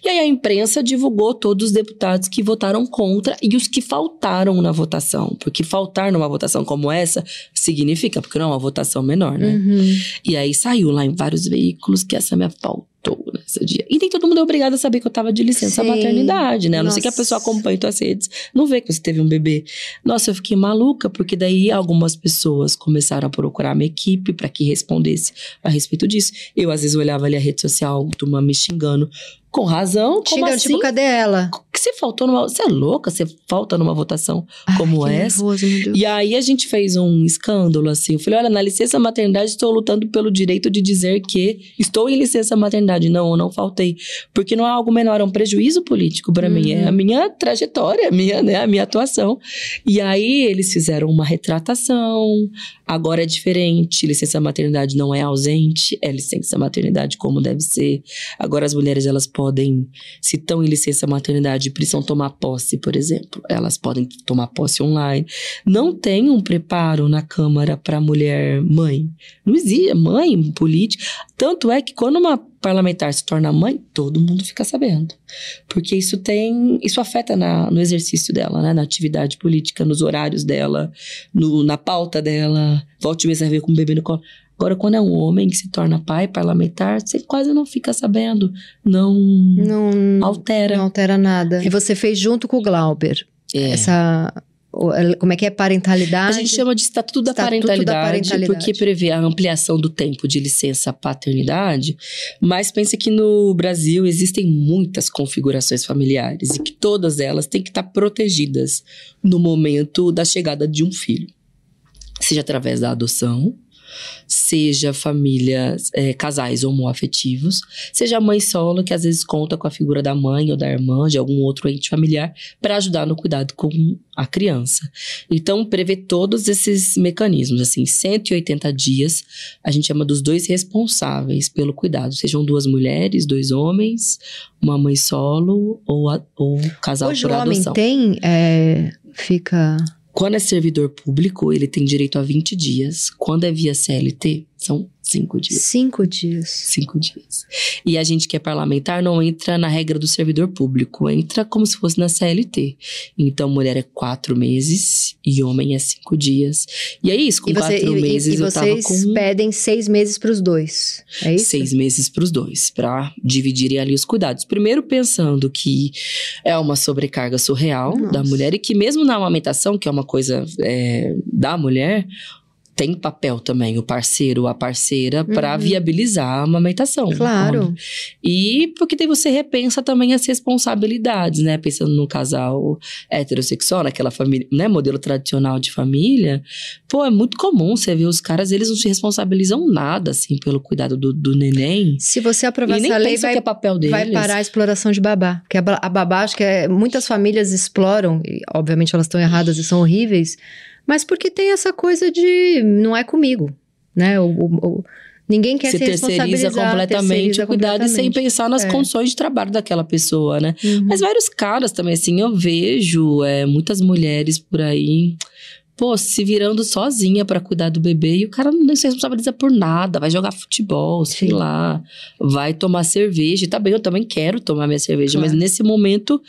E aí a imprensa divulgou todos os deputados que votaram contra e os que faltaram na votação. Porque faltar numa votação como essa significa, porque não é uma votação menor, né? Uhum. E aí saiu lá em vários veículos que essa minha faltou nesse dia. E nem todo mundo é obrigado a saber que eu tava de licença Sim. maternidade, né? A não ser que a pessoa acompanhe tuas redes, não vê que você teve um bebê. Nossa, eu fiquei maluca, porque daí algumas pessoas começaram a procurar minha equipe para que respondesse a respeito disso. Eu, às vezes, olhava ali a rede social, turma me xingando. Com razão, como Xingando, assim? tipo, cadê ela? que você faltou numa... Você é louca? Você falta numa votação como Ai, que essa? nervoso, meu Deus. E aí a gente fez um escândalo, assim. Eu falei, olha, na licença maternidade estou lutando pelo direito de dizer que estou em licença maternidade. Não, eu não faltei. Porque não é algo menor, é um prejuízo político para mim. É Uhum. a minha trajetória, a minha, né, a minha atuação. E aí eles fizeram uma retratação. Agora é diferente. Licença maternidade não é ausente, é licença maternidade como deve ser. Agora as mulheres, elas podem, se estão em licença maternidade, precisam tomar posse, por exemplo. Elas podem tomar posse online. Não tem um preparo na Câmara para mulher mãe. Não existe mãe política. Tanto é que quando uma parlamentar se torna mãe, todo mundo fica sabendo. Porque isso tem. Isso afeta na, no exercício dela, né? Na atividade política, nos horários dela, no- na pauta dela. Volte mesmo a ver com o bebê no colo. Agora, quando é um homem que se torna pai parlamentar, você quase não fica sabendo. Não, Não, altera. não altera nada. E você fez junto com o Glauber É. essa Como é que é parentalidade? A gente chama de Estatuto, da, Estatuto parentalidade, da Parentalidade. porque prevê a ampliação do tempo de licença paternidade. Mas pense que no Brasil existem muitas configurações familiares e que todas elas têm que estar protegidas no momento da chegada de um filho. Seja através da adoção, seja famílias, é, casais homoafetivos, seja a mãe solo, que às vezes conta com a figura da mãe ou da irmã, de algum outro ente familiar, para ajudar no cuidado com a criança. Então, prevê todos esses mecanismos, assim, 180 dias, a gente chama dos dois responsáveis pelo cuidado, sejam duas mulheres, dois homens, uma mãe solo ou, a, ou casal Hoje por o homem adoção. tem, é, fica... Quando é servidor público, ele tem direito a 20 dias. Quando é via CLT, são 5 dias. Cinco dias. Cinco dias. E a gente que é parlamentar não entra na regra do servidor público, entra como se fosse na CLT. Então, mulher é quatro meses e homem é cinco dias. E é isso, com e, você, quatro e- e- meses e eu tava vocês com pedem seis meses para os dois. É isso? seis meses para os dois, para dividirem ali os cuidados. Primeiro pensando que é uma sobrecarga surreal Nossa. da mulher e que mesmo na amamentação, que é uma coisa é, da mulher, tem papel também o parceiro ou a parceira para Uhum. viabilizar a amamentação. Claro. E porque daí você repensa também as responsabilidades, né? Pensando num casal heterossexual, naquela família, né? Modelo tradicional de família. Pô, é muito comum você ver os caras, eles não se responsabilizam nada, assim, pelo cuidado do, do neném. Se você aprovar essa lei, vai, que é papel deles. vai parar a exploração de babá. Porque a, a babá, acho que é, muitas famílias exploram, e obviamente elas estão erradas e são horríveis, mas porque tem essa coisa de não é comigo, né? O, o- o- ninguém quer Você se terceiriza completamente o cuidado sem pensar nas É. condições de trabalho daquela pessoa, né? Uhum. Mas vários caras também, assim, eu vejo é, muitas mulheres por aí, pô, se virando sozinha pra cuidar do bebê e o cara não se responsabiliza por nada, vai jogar futebol, sei Sim. lá, vai tomar cerveja. E Tá bem, eu também quero tomar minha cerveja, Claro. mas nesse momento.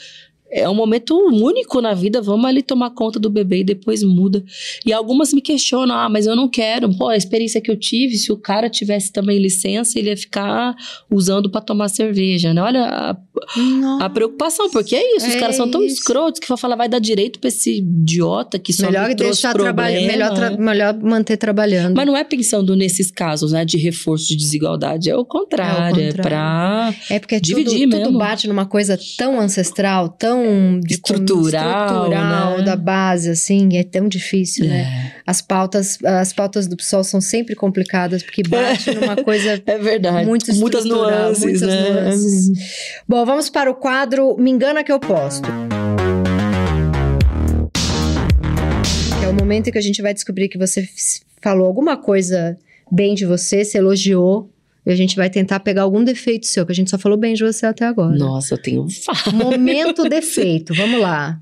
É um momento único na vida, vamos ali tomar conta do bebê e depois muda. E algumas me questionam, ah, mas eu não quero. Pô, a experiência que eu tive, se o cara tivesse também licença, ele ia ficar usando pra tomar cerveja, né? Olha a, a preocupação, porque é isso, os É caras são tão isso. escrotos que vão falar, vai dar direito pra esse idiota que só melhor me trouxe deixar problema. melhor, tra- melhor manter trabalhando. Mas não é pensando nesses casos, né, de reforço de desigualdade, é o contrário, é, contrário. pra... É porque Dividir tudo, tudo mesmo. bate numa coisa tão ancestral, tão de- Estrutural, estrutural né? da base, assim, é tão difícil, né? É, As pautas, as pautas do PSOL são sempre complicadas, porque bate numa coisa é verdade. muito muitas nuances, muitas né? nuances. Bom, vamos para o quadro Me Engana Que Eu Posto. Que é o momento em que a gente vai descobrir que você falou alguma coisa bem de você, se elogiou, e a gente vai tentar pegar algum defeito seu, que a gente só falou bem de você até agora. Nossa, eu tenho... Momento defeito, vamos lá.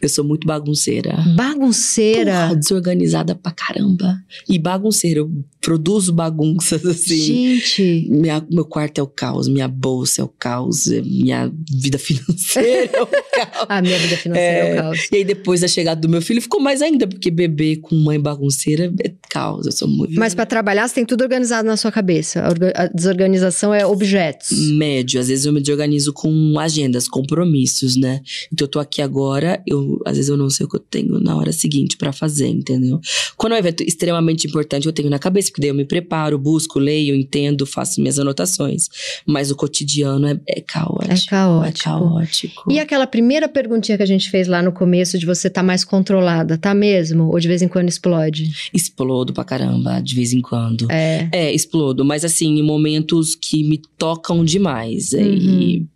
Eu sou muito bagunceira. Bagunceira. Porra, desorganizada pra caramba. E bagunceira, eu produzo bagunças, assim. Gente, Minha, meu quarto é o caos, minha bolsa é o caos, minha vida financeira é o caos. a minha vida financeira é, É. o caos. E aí, depois da chegada do meu filho, ficou mais ainda, porque bebê com mãe bagunceira é caos. Eu sou muito. Mas pra trabalhar, você tem tudo organizado na sua cabeça. A, orga- a desorganização é objetos. Médio, às vezes eu me desorganizo com agendas, compromissos, né? Então eu tô aqui agora, eu às vezes eu não sei o que eu tenho na hora seguinte pra fazer, entendeu? Quando é um evento extremamente importante, eu tenho na cabeça, porque daí eu me preparo, busco, leio, entendo, faço minhas anotações. Mas o cotidiano é, é caótico. É caótico. É caótico. E aquela primeira perguntinha que a gente fez lá no começo de você tá mais controlada, tá mesmo? Ou de vez em quando explode? Explodo pra caramba, de vez em quando. É. É, explodo, mas assim, em momentos que me tocam demais. Uhum. E.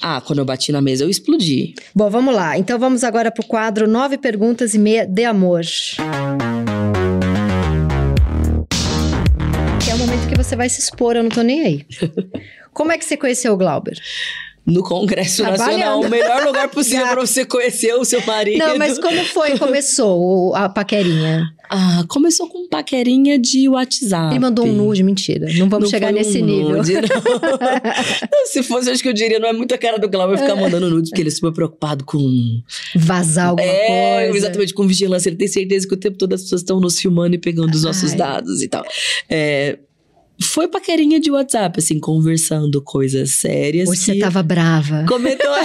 Ah, quando eu bati na mesa, eu explodi. Bom, vamos lá. Então vamos agora pro quadro Nove Perguntas e Meia de Amor. Que você vai se expor, eu não tô nem aí. Como é que você conheceu o Glauber? No Congresso. Nacional, o melhor lugar possível pra você conhecer o seu marido. Não, mas como foi? Começou a paquerinha? Ah, começou com paquerinha de WhatsApp. Ele mandou um nude, mentira. Não vamos Não chegar foi um nesse nível. nude, não. Não, Se fosse, acho que eu diria, não é muito a cara do Glauber ficar mandando nudes, porque ele é super preocupado com. Vazar alguma é, coisa. exatamente, com vigilância. Ele tem certeza que o tempo todo as pessoas estão nos filmando e pegando os nossos Ai. dados e tal. É, Foi paquerinha de WhatsApp, assim, conversando coisas sérias. Hoje você tava brava. Comentou.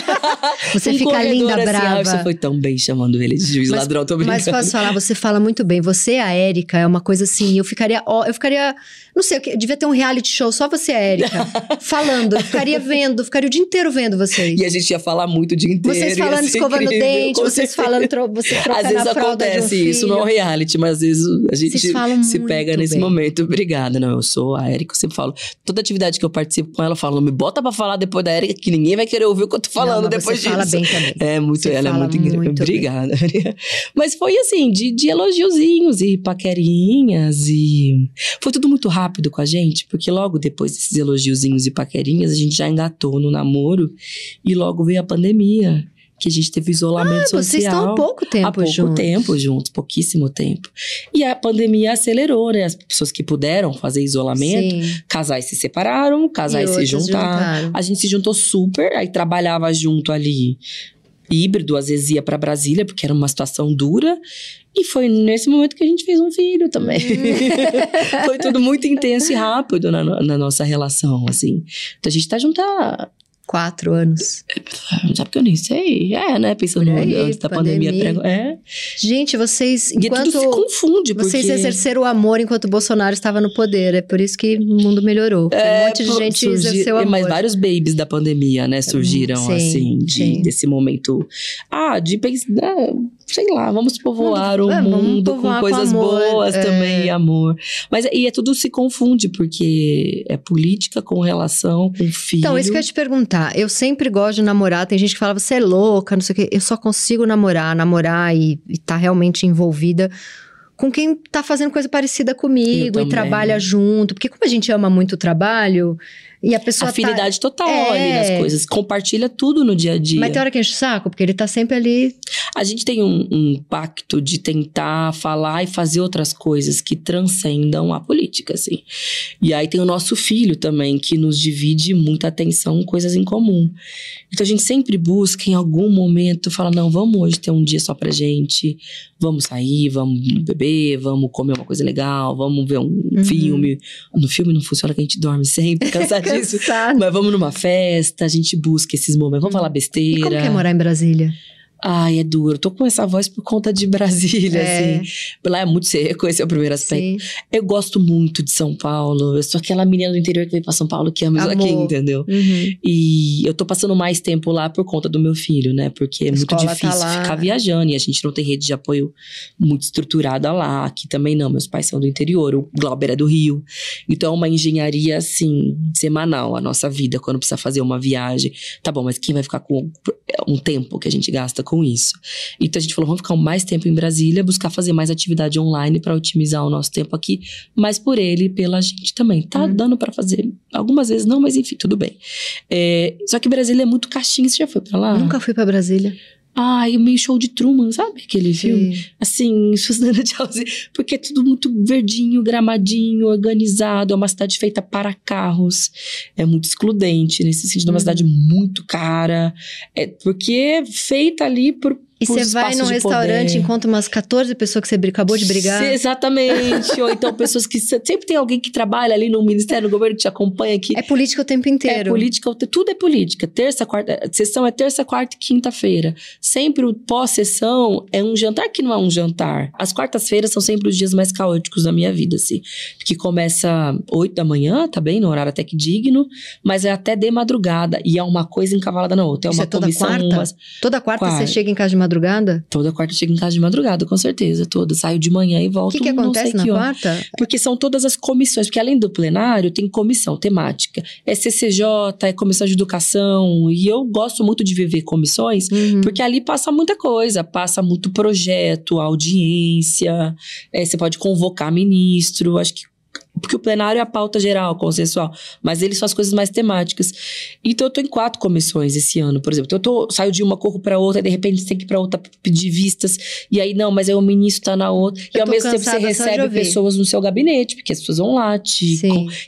Você Um fica linda, assim, brava. "Ai, você foi tão bem chamando ele de juiz Mas- ladrão, tô brincando. Mas posso falar, você fala muito bem. Você, a Érica, é uma coisa assim. Eu ficaria, ó, eu ficaria, não sei, eu devia ter um reality show só você, Érica, falando. Eu ficaria vendo, ficaria o dia inteiro vendo vocês. E a gente ia falar muito o dia inteiro. Vocês falando, escovando incrível, dente, vocês certeza. falando, tro você Às trocando vezes a fralda de um acontece isso, não é um reality, mas às vezes a gente se pega nesse bem. momento. Obrigada, não, eu sou a Erika, eu sempre falo. Toda atividade que eu participo com ela, eu falo, não me bota pra falar depois da Erika, que ninguém vai querer ouvir o que eu tô falando Não, depois você disso. fala bem também. É muito, Você ela é muito incrível. muito. Obrigada. Mas foi assim, de, de elogiozinhos e paquerinhas e foi tudo muito rápido com a gente, porque logo depois desses elogiozinhos e paquerinhas, a gente já engatou no namoro e logo veio a pandemia, que a gente teve isolamento Ah, vocês social. estão há pouco tempo Há pouco juntos. tempo juntos, pouquíssimo tempo. E a pandemia acelerou, né? As pessoas que puderam fazer isolamento, Sim. casais se separaram, casais E se juntaram. juntaram. A gente se juntou super, aí trabalhava junto ali, híbrido, às vezes ia pra Brasília, porque era uma situação dura. E foi nesse momento que a gente fez um filho também. Foi tudo muito intenso e rápido na, na nossa relação, assim. Então a gente tá junto há. Quatro anos. Sabe que eu nem sei? É, né? Pensando aí, antes da pandemia. pandemia. prego- É. Gente, vocês, E tudo enquanto se confunde, porque... vocês exerceram o amor enquanto o Bolsonaro estava no poder, é por isso que o mundo melhorou. Porque um monte de gente surgi- exerceu é, amor. Mas vários babies da pandemia, né, surgiram Sim, assim, de- desse momento. Ah, de pensar, sei lá, vamos povoar o é, mundo com povoar com coisas amor, boas é. também, amor. Mas e é tudo se confunde, porque é política com relação com filho. Então, isso que eu ia te perguntar. Eu sempre gosto de namorar. Tem gente que fala, você é louca, não sei o quê. Eu só consigo namorar, namorar e, e tá realmente envolvida com quem tá fazendo coisa parecida Eu comigo e também. trabalha junto. Porque como a gente ama muito o trabalho e a pessoa Afinidade total É. ali nas coisas. Compartilha tudo no dia a tá... dia. Mas tem hora que enche o saco, porque ele tá sempre ali. A gente tem um, um pacto de tentar falar e fazer outras coisas que transcendam a política, assim. E aí tem o nosso filho também, que nos divide muita atenção, coisas em comum. Então a gente sempre busca, em algum momento, falar: não, vamos hoje ter um dia só pra gente, vamos sair, vamos beber, vamos comer uma coisa legal, vamos ver um Uhum. filme. No filme não funciona que a gente dorme sempre, cansadíssimo. Cansado. Mas vamos numa festa, a gente busca esses momentos, vamos falar E besteira. como que é morar em Brasília? Ai, é duro. Tô com essa voz por conta de Brasília, É. assim. Lá é muito seco, esse é o primeiro aspecto. Sim. Eu gosto muito de São Paulo. Eu sou aquela menina do interior que vem pra São Paulo que ama isso aqui, entendeu? Uhum. E eu tô passando mais tempo lá por conta do meu filho, né? Porque é A muito tá difícil lá. ficar viajando e a gente não tem rede de apoio muito estruturada lá. Aqui também não. Meus pais são do interior, o Glauber é do Rio. Então é uma engenharia, assim, semanal a nossa vida, quando precisa fazer uma viagem. Tá bom, mas quem vai ficar com um tempo que a gente gasta com isso? Então a gente falou, vamos ficar mais tempo em Brasília, buscar fazer mais atividade online para otimizar o nosso tempo aqui, mas por ele e pela gente também. Tá Uhum. dando para fazer. Algumas vezes não, mas enfim, tudo bem. É, só que Brasília é muito caixinha. Você já foi pra lá? Nunca fui pra Brasília. Ai, o meio show de Truman, sabe aquele filme? Sim. Assim, Susana Chelsea, porque é tudo muito verdinho, gramadinho, organizado. É uma cidade feita para carros. É muito excludente, nesse sentido, é uma Uhum. cidade muito cara. É porque é feita ali por. E você vai num restaurante, poder. encontra umas 14 pessoas que você acabou de brigar. Exatamente. Ou então pessoas que. Sempre tem alguém que trabalha ali no ministério, no governo, que te acompanha aqui. É política o tempo É inteiro. política, tudo é política. Terça, quarta, sessão é terça, quarta e quinta-feira. Sempre o pós-sessão é um jantar que não é um jantar. As quartas-feiras são sempre os dias mais caóticos da minha vida, assim. Que começa 8 da manhã, tá bem? No horário até que digno, mas é até de madrugada. E é uma coisa encavalada na outra. É Isso uma é toda comissão. quarta? umas- Toda quarta Quarta. você chega em casa de madrugada? Toda quarta eu chego em casa de madrugada, com certeza. Toda. Saio de manhã e O volto. que, que não acontece na que hora. quarta? Porque são todas as comissões, porque além do plenário, tem comissão temática. É CCJ, é comissão de educação. E eu gosto muito de viver comissões, Uhum. porque ali passa muita coisa. Passa muito projeto, audiência. é, você pode convocar ministro. Acho que. Porque o plenário é a pauta geral, consensual. Mas eles são as coisas mais temáticas. Então, eu tô em quatro comissões esse ano, por exemplo. Então, eu tô, saio de uma, corro pra outra, e de repente você tem que ir pra outra pedir vistas. E aí, não, mas aí o ministro tá na outra. E Eu ao tô mesmo tempo você recebe pessoas no seu gabinete, porque as pessoas vão lá, te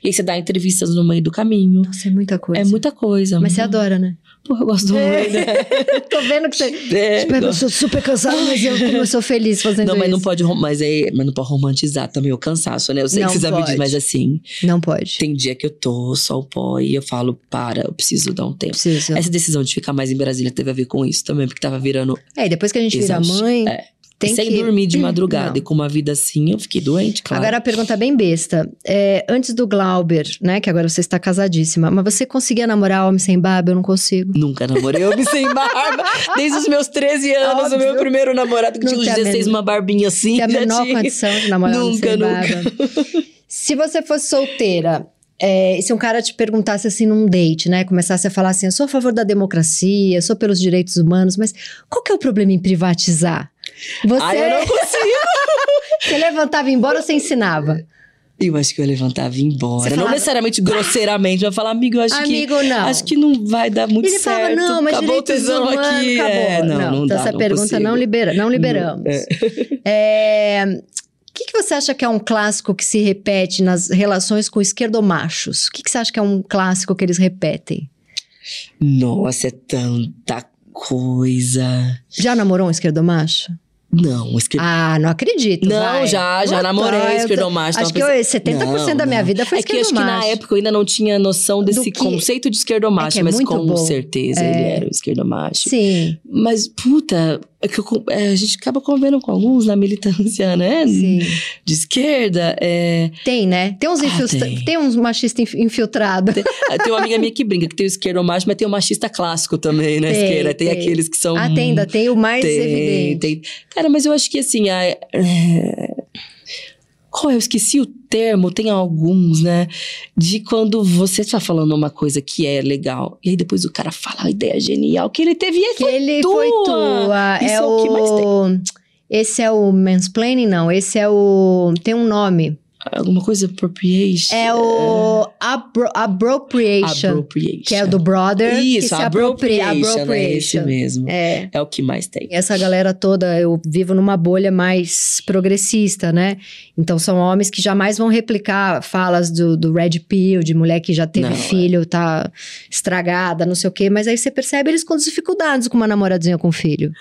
e aí você dá entrevistas no meio do caminho. Nossa, é muita coisa. É muita coisa. Mas você adora, né? Porra, eu gosto do Rui, né? Tô vendo que você. É, tipo, eu sou super cansada, mas eu, eu sou feliz fazendo Não, mas não isso. pode, rom- mas, é, mas não pode romantizar também o cansaço, né? Eu sei Não que você sabe pode. disso, mas assim, Não pode. tem dia que eu tô só o pó e eu falo, para, eu preciso dar um tempo. Preciso. Essa decisão de ficar mais em Brasília teve a ver com isso também, porque tava virando É, e depois que a gente vira Exausto. mãe, É. tem sem que. dormir de madrugada. Não. E com uma vida assim, eu fiquei doente, claro. Agora a pergunta é bem besta. É, antes do Glauber, né? Que agora você está casadíssima, mas você conseguia namorar homem sem barba? Eu não consigo. Nunca namorei homem sem barba. Desde os meus 13 anos, Óbvio. o meu primeiro namorado que tinha uns tem a 16, menor- uma barbinha assim. Tem a já menor tinha. condição de namorar homem Nunca, sem nunca. barba. Se você fosse solteira, é, e se um cara te perguntasse assim num date, né? Começasse a falar assim, eu sou a favor da democracia, sou pelos direitos humanos, mas qual que é o problema em privatizar? Você, Ai, eu não consigo. você levantava e embora ou você ensinava? Eu acho que eu levantava e ia embora. Você Não falava- necessariamente grosseiramente, eu ia falar, amigo, eu acho que. Amigo, não. Acho que não vai dar muito Ele certo. falava, não, mas acabou o tesão humanos, aqui. acabou. É, não, não, então dá, essa não pergunta consigo. não, libera, não liberamos. é. É, O que, que você acha que é um clássico que se repete nas relações com esquerdomachos? O que, que você acha que é um clássico que eles repetem? Nossa, é tanta coisa. Já namorou um esquerdomacho? Não, esque... Ah, não acredito. Não, vai. já, já Puta, namorei esquerdomacho. Acho que eu, pensando- 70% da Não, minha não. vida foi É que acho que na esquerdomacho. época eu ainda não tinha noção desse que- conceito de esquerdomacho, É é mas com bom. certeza ele É. era o esquerdomacho. Sim, Mas, puta, é que eu é, a gente acaba convivendo com alguns na militância, né? sim. De esquerda. É... Tem, né? Tem uns, Ah, infiltra- tem. tem uns machistas inf- infiltrados. Tem uma amiga minha que brinca que tem o esquerdomacho, mas tem o machista clássico também na Tem, esquerda. Tem, tem. aqueles que são. Ah, tem, ainda tem o mais tem, evidente. tem. Cara, mas eu acho que assim. a- é, Qual é? Eu esqueci o termo, tem alguns, né? De quando você está falando uma coisa que é legal, e aí depois o cara fala uma ideia genial que ele teve e Que foi ele tua. foi tua. Isso é é o que mais o. Esse é o mansplaining, não. Esse é o. Tem um nome. alguma coisa appropriation. É o appro- appropriation. appropriation. Que é o do brother. Isso, se apropria. appropriation, é esse Appropriation. mesmo. É. É o que mais tem. Essa galera toda, eu vivo numa bolha mais progressista, né? Então são homens que jamais vão replicar falas do, do Red Pill, de mulher que já teve Não, é. filho, tá estragada, não sei o quê. Mas aí você percebe eles com dificuldades com uma namoradinha com filho.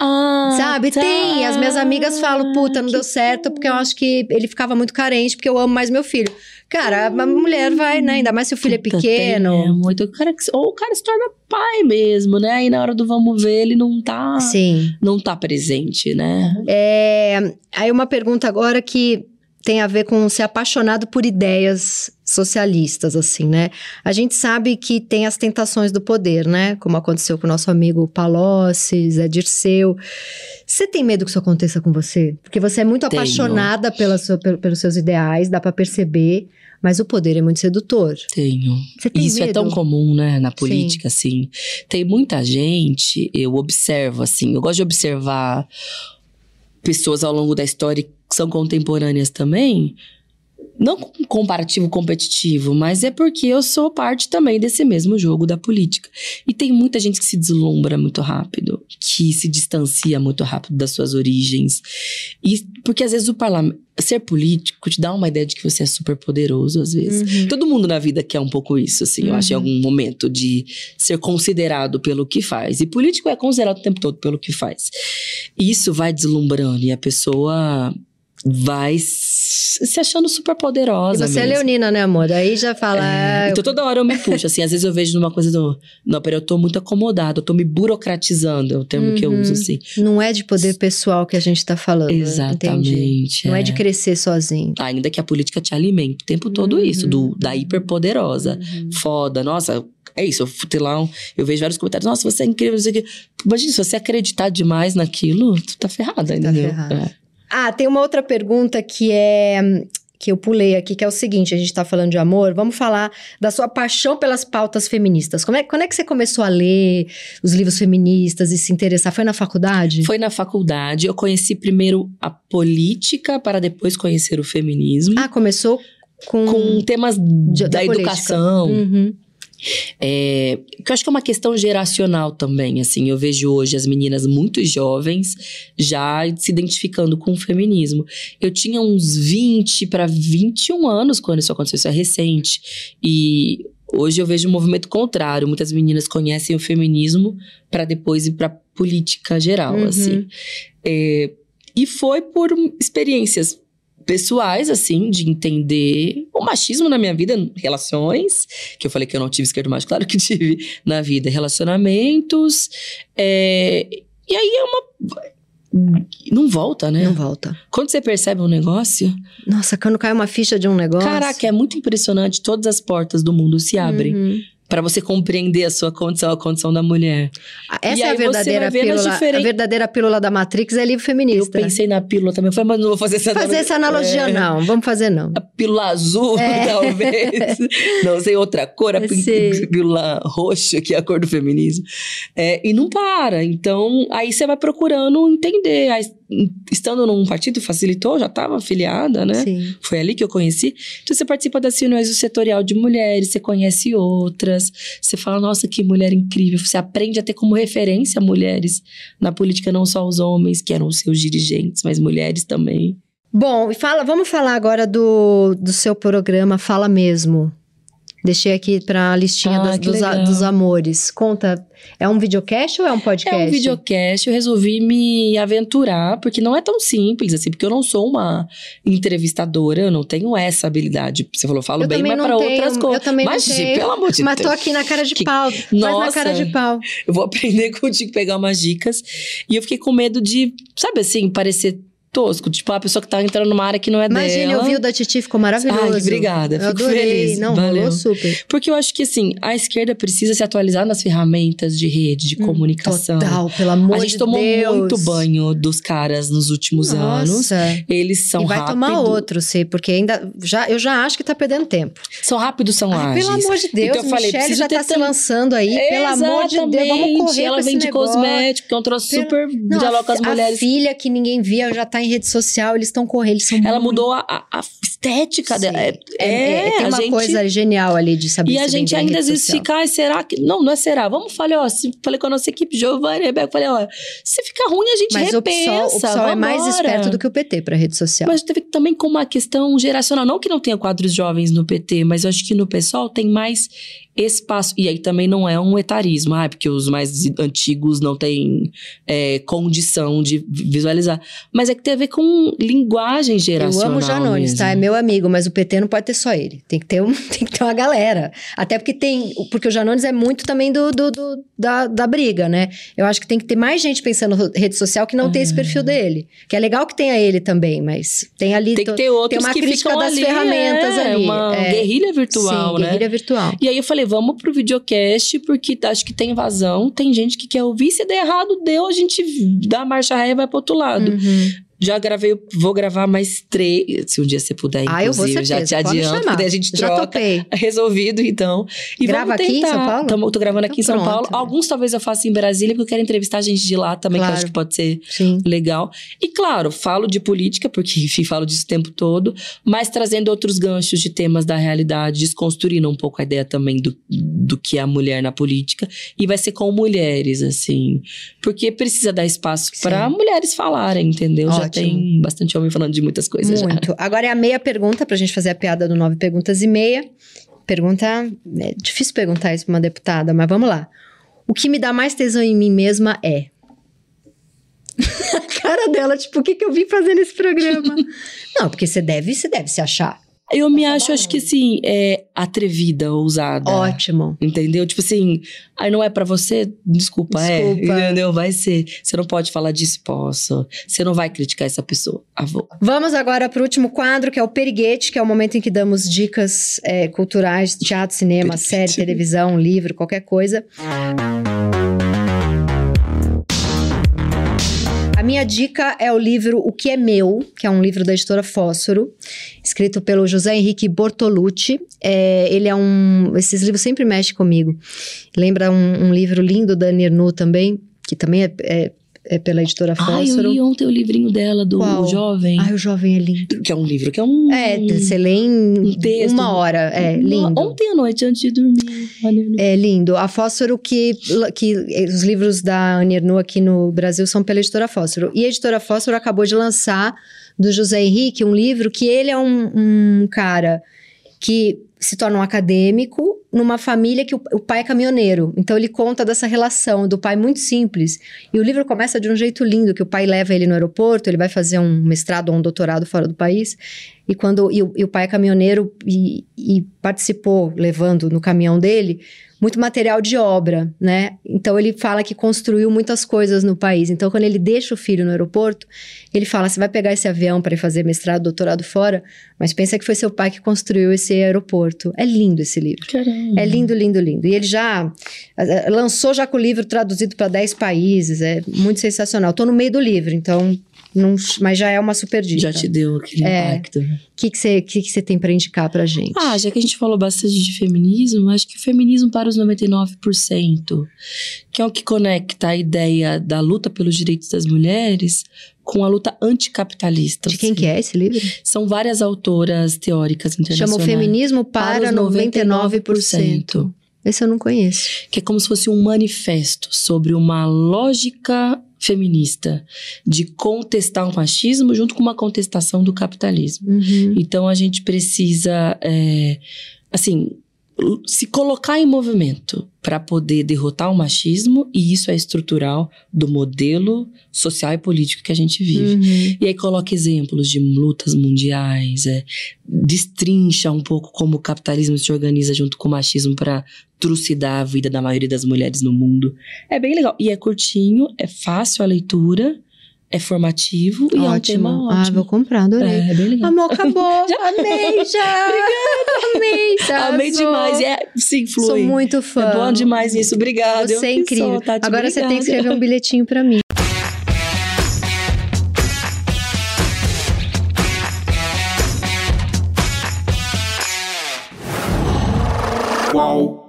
Ah, Sabe? tá. Tem. As minhas amigas falam, puta, não deu certo, porque eu acho que ele ficava muito carente, porque eu amo mais meu filho. Cara, a mulher vai, né? Ainda mais se o filho é Puta, pequeno. tem mesmo. Então, o cara, ou o cara se torna pai mesmo, né? Aí na hora do vamos ver, ele não tá, Sim. não tá presente, né? É, aí uma pergunta agora que tem a ver com ser apaixonado por ideias socialistas, assim, né? A gente sabe que tem as tentações do poder, né? Como aconteceu com o nosso amigo Palocci, Zé Dirceu. Você tem medo que isso aconteça com você? Porque você é muito Tenho. apaixonada pela sua- pelo- pelos seus ideais, dá pra perceber, mas o poder é muito sedutor. Tenho. Você tem Isso medo? é tão comum, né, na política, assim. Tem muita gente, eu observo, assim, eu gosto de observar pessoas ao longo da história que são contemporâneas também. Não com comparativo competitivo, mas é porque eu sou parte também desse mesmo jogo da política. E tem muita gente que se deslumbra muito rápido, que se distancia muito rápido das suas origens. E porque às vezes o parlamento, ser político te dá uma ideia de que você é super poderoso às vezes. Uhum. Todo mundo na vida quer um pouco isso, assim, eu acho, em Uhum. algum momento, de ser considerado pelo que faz. E político é considerado o tempo todo pelo que faz. Isso vai deslumbrando e a pessoa vai se achando super E poderosa. você é mesmo. leonina, né, amor? Aí já fala. É, ah, então toda hora eu me puxo, assim, às vezes eu vejo numa coisa do. Não, peraí, eu tô muito acomodada, eu tô me burocratizando, é o termo que eu Uhum. uso, assim. Não é de poder pessoal que a gente tá falando. Entendi. Exatamente. Não é de crescer sozinho. Ainda que a política te alimente o tempo todo Uhum. isso, do, da hiperpoderosa. Uhum. foda, nossa, é isso, eu fui lá, eu vejo vários comentários, nossa, você é incrível, não sei o quê. Imagina, se você acreditar demais naquilo, tu tá ferrada, entendeu? ferrada. É. Ah, tem uma outra pergunta que é. Que eu pulei aqui, que é o seguinte: a gente tá falando de amor, vamos falar da sua paixão pelas pautas feministas. Como é, quando é que você começou a ler os livros feministas e se interessar? Foi na faculdade? Foi na faculdade, eu conheci primeiro a política para depois conhecer o feminismo, Ah, começou com. com temas de- da, política. educação. Uhum. É, que eu acho que é uma questão geracional também, assim. Eu vejo hoje as meninas muito jovens já se identificando com o feminismo. Eu tinha uns 20 para 21 anos quando isso aconteceu, isso é recente. E Hoje eu vejo um movimento contrário. Muitas meninas conhecem o feminismo para depois ir para política geral, Uhum. assim. É, e foi por experiências pessoais, assim, de entender o machismo na minha vida, relações, que eu falei que eu não tive esquerdo macho, claro que tive na vida, relacionamentos, é, e aí é uma... Não volta, né? Não volta. Quando você percebe um negócio, Nossa, quando cai uma ficha de um negócio. caraca, é muito impressionante, todas as portas do mundo se abrem Uhum. Pra você compreender a sua condição, a condição da mulher. Essa E é a verdadeira pílula. diferen- A verdadeira pílula da Matrix é livro Eu feminista. pensei na pílula também, eu falei, mas não vou fazer essa Fazer essa analogia, É. não. Vamos fazer, não. A pílula azul, É. talvez. Não sei, outra cor, a Eu pílula roxa, que é a cor do feminismo. É, e não para. Então, aí você vai procurando entender. Aí, estando num partido, facilitou, já estava afiliada, né? Sim. Foi ali que eu conheci. Então, você participa das reuniões do setorial de mulheres, você conhece outras, você fala, nossa, que mulher incrível. Você aprende a ter como referência mulheres na política, não só os homens, que eram os seus dirigentes, mas mulheres também. Bom, e fala, vamos falar agora do, do seu programa Fala Mesmo. Deixei aqui pra listinha Ah, das- dos, a- dos amores. Conta, é um videocast ou é um podcast? É um videocast, eu resolvi me aventurar, porque não é tão simples assim, porque eu não sou uma entrevistadora, eu não tenho essa habilidade. Você falou, falo Eu bem, mas não tenho, outras coisas. eu também não mas, tenho. pelo amor de Mas Deus. tô aqui na cara de Que- pau. Mas na Nossa. cara de pau. Eu vou aprender contigo, pegar umas dicas. E eu fiquei com medo de, sabe assim, parecer tosco. Tipo, a pessoa que tá entrando numa área que não é Imagina, dela. eu vi o da Titi, ficou maravilhoso. Ai, obrigada, Eu fico adorei. feliz, Não, valeu. rolou super. Porque eu acho que, assim, a esquerda precisa se atualizar nas ferramentas de rede, de comunicação. Hum, Total, pelo amor A gente de tomou Deus. muito banho dos caras nos últimos anos. Nossa. Eles são e vai rápidos. tomar outro, sim, porque ainda já, eu já acho que tá perdendo tempo. São rápidos, são Ai, ágeis. pelo amor de Deus, Então eu falei, Michelle já tá se lançando aí. Pelo amor de Deus, vamos correr Ela vende negócio. cosmético, que é um troço super Não, dialoga com as mulheres. a filha que ninguém via já tá em rede social, eles estão correndo, eles são Ela muito- mudou a, a- estética Sim. dela. É, É, é, tem a uma gente- coisa genial ali de saber E a gente ainda às vezes social. fica, será que. Não, não é será. Vamos falar, ó. Falei com a nossa equipe, Giovanni, Rebeca, falei, ó, se fica ruim, a gente Mas o repensa. PSOL, o PSOL é mais esperto do que o PT pra rede social. Mas teve também com uma questão geracional. Não que não tenha quadros jovens no PT, mas eu acho que no PSOL tem mais espaço. E aí também não é um etarismo, ah, porque os mais antigos não têm é, condição de visualizar. Mas é que tem a ver com linguagem Eu geracional. amo o Janones, tá? É mesmo. meu amigo, mas o PT não pode ter só ele. Tem que ter, um, tem que ter uma galera. Até porque tem. Porque o Janones é muito também do, do, do- da, da briga, né? Eu acho que tem que ter mais gente pensando rede social que não tem esse perfil dele. Que é legal que tenha ele também, mas tem ali. Ah. Tem que ter outros uma que crítica ficam das ali, ferramentas é, ali. uma É. guerrilha virtual, Sim, né? guerrilha virtual. E aí eu falei, vamos pro videocast, porque acho que tem vazão, tem gente que quer ouvir, se der errado, deu, a gente dá marcha ré e vai pro outro lado. Uhum. Já gravei, vou gravar mais três, se um dia você puder, Ah, eu vou inclusive, certeza. já te adianto, porque daí a gente Já troca. topei. Resolvido, então. E Grava vamos aqui em. São Paulo? Tamo, tô gravando aqui Então em São pronto, Paulo. né? Alguns talvez eu faça em Brasília, porque eu quero entrevistar gente de lá também, que eu Claro. acho que pode ser Sim. legal. E claro, falo de política, porque, enfim, falo disso o tempo todo, mas trazendo outros ganchos de temas da realidade, desconstruindo um pouco a ideia também do, do que é a mulher na política. E vai ser com mulheres, assim. Porque precisa dar espaço para mulheres falarem, entendeu? Já Ótimo. Tem bastante homem falando de muitas coisas já. Muito. Agora é a meia pergunta, pra gente fazer a piada do nove perguntas e meia. Pergunta. É difícil perguntar isso pra uma deputada, mas vamos lá. O que me dá mais tesão em mim mesma é. a cara dela, tipo, o que, que eu vim fazer nesse programa? Não, porque você deve, você deve se achar. Eu me acho, acho que assim, é atrevida, ousada. Ótimo. Entendeu? Tipo assim, aí não é pra você, desculpa, é. Desculpa. Entendeu? Vai ser. Você não pode falar disso, posso. Você não vai criticar essa pessoa. Avô. Vamos agora pro último quadro, que é o Periguete, que é o momento em que damos dicas é, culturais, teatro, cinema, série, televisão, livro, qualquer coisa. A minha dica é o livro O Que É Meu, que é um livro da editora Fósforo, escrito pelo José Henrique Bortolucci. É, ele é um. Esses livros sempre mexem comigo. Lembra um, um livro lindo da Ernaux também, que também é, é- é pela editora Ai, eu Fósforo. li ontem o livrinho dela, do Qual? Jovem. Ai, o jovem é lindo. Que é um livro que é um. É, você lê em um texto. uma hora. É, lindo. Ontem à noite, antes de dormir. É lindo. A Fósforo, que, que os livros da Anne Ernaux aqui no Brasil são pela editora Fósforo. E a editora Fósforo acabou de lançar, do José Henrique, um livro que ele é um, um cara que se torna um acadêmico numa família que o, o, pai é caminhoneiro. Então ele conta dessa relação do pai muito simples. E o livro começa de um jeito lindo, que o pai leva ele no aeroporto, ele vai fazer um mestrado ou um doutorado fora do país. E quando e o, e o pai é caminhoneiro e, e participou levando no caminhão dele muito material de obra, né? Então ele fala que construiu muitas coisas no país. Então quando ele deixa o filho no aeroporto, ele fala: "Você vai pegar esse avião para ir fazer mestrado, doutorado fora, mas pensa que foi seu pai que construiu esse aeroporto". É lindo esse livro. Caramba. É lindo, lindo, lindo. E ele já lançou já com o livro traduzido para 10 países, é muito sensacional. Tô no meio do livro, então não, mas já é uma super dica. Já te deu aquele é. impacto. O que você que que que tem para indicar pra gente? Ah, já que a gente falou bastante de feminismo, acho que o feminismo para os 99%, que é o que conecta a ideia da luta pelos direitos das mulheres com a luta anticapitalista. De quem assim. que é esse livro? São várias autoras teóricas internacionais. Chama o Feminismo para, para 99%. 99%. Esse eu não conheço. Que é como se fosse um manifesto sobre uma lógica feminista de contestar o machismo junto com uma contestação do capitalismo. Uhum. Então a gente precisa, é, assim, se colocar em movimento para poder derrotar o machismo, e isso é estrutural do modelo social e político que a gente vive. Uhum. E aí coloca exemplos de lutas mundiais, é, destrincha um pouco como o capitalismo se organiza junto com o machismo para trucidar a vida da maioria das mulheres no mundo. É bem legal. E é curtinho, é fácil a leitura é formativo e ótimo. é um tema ótimo. Ah, vou comprar, adorei. É, é bem legal. Amor, acabou. já. Amei, já. Obrigada. Amei, já. Amei demais. É, sim, flui. Sou muito fã. É bom demais isso. Obrigada. Você é incrível. Sou, Tati, Agora obrigada. você tem que escrever um bilhetinho para mim. Qual?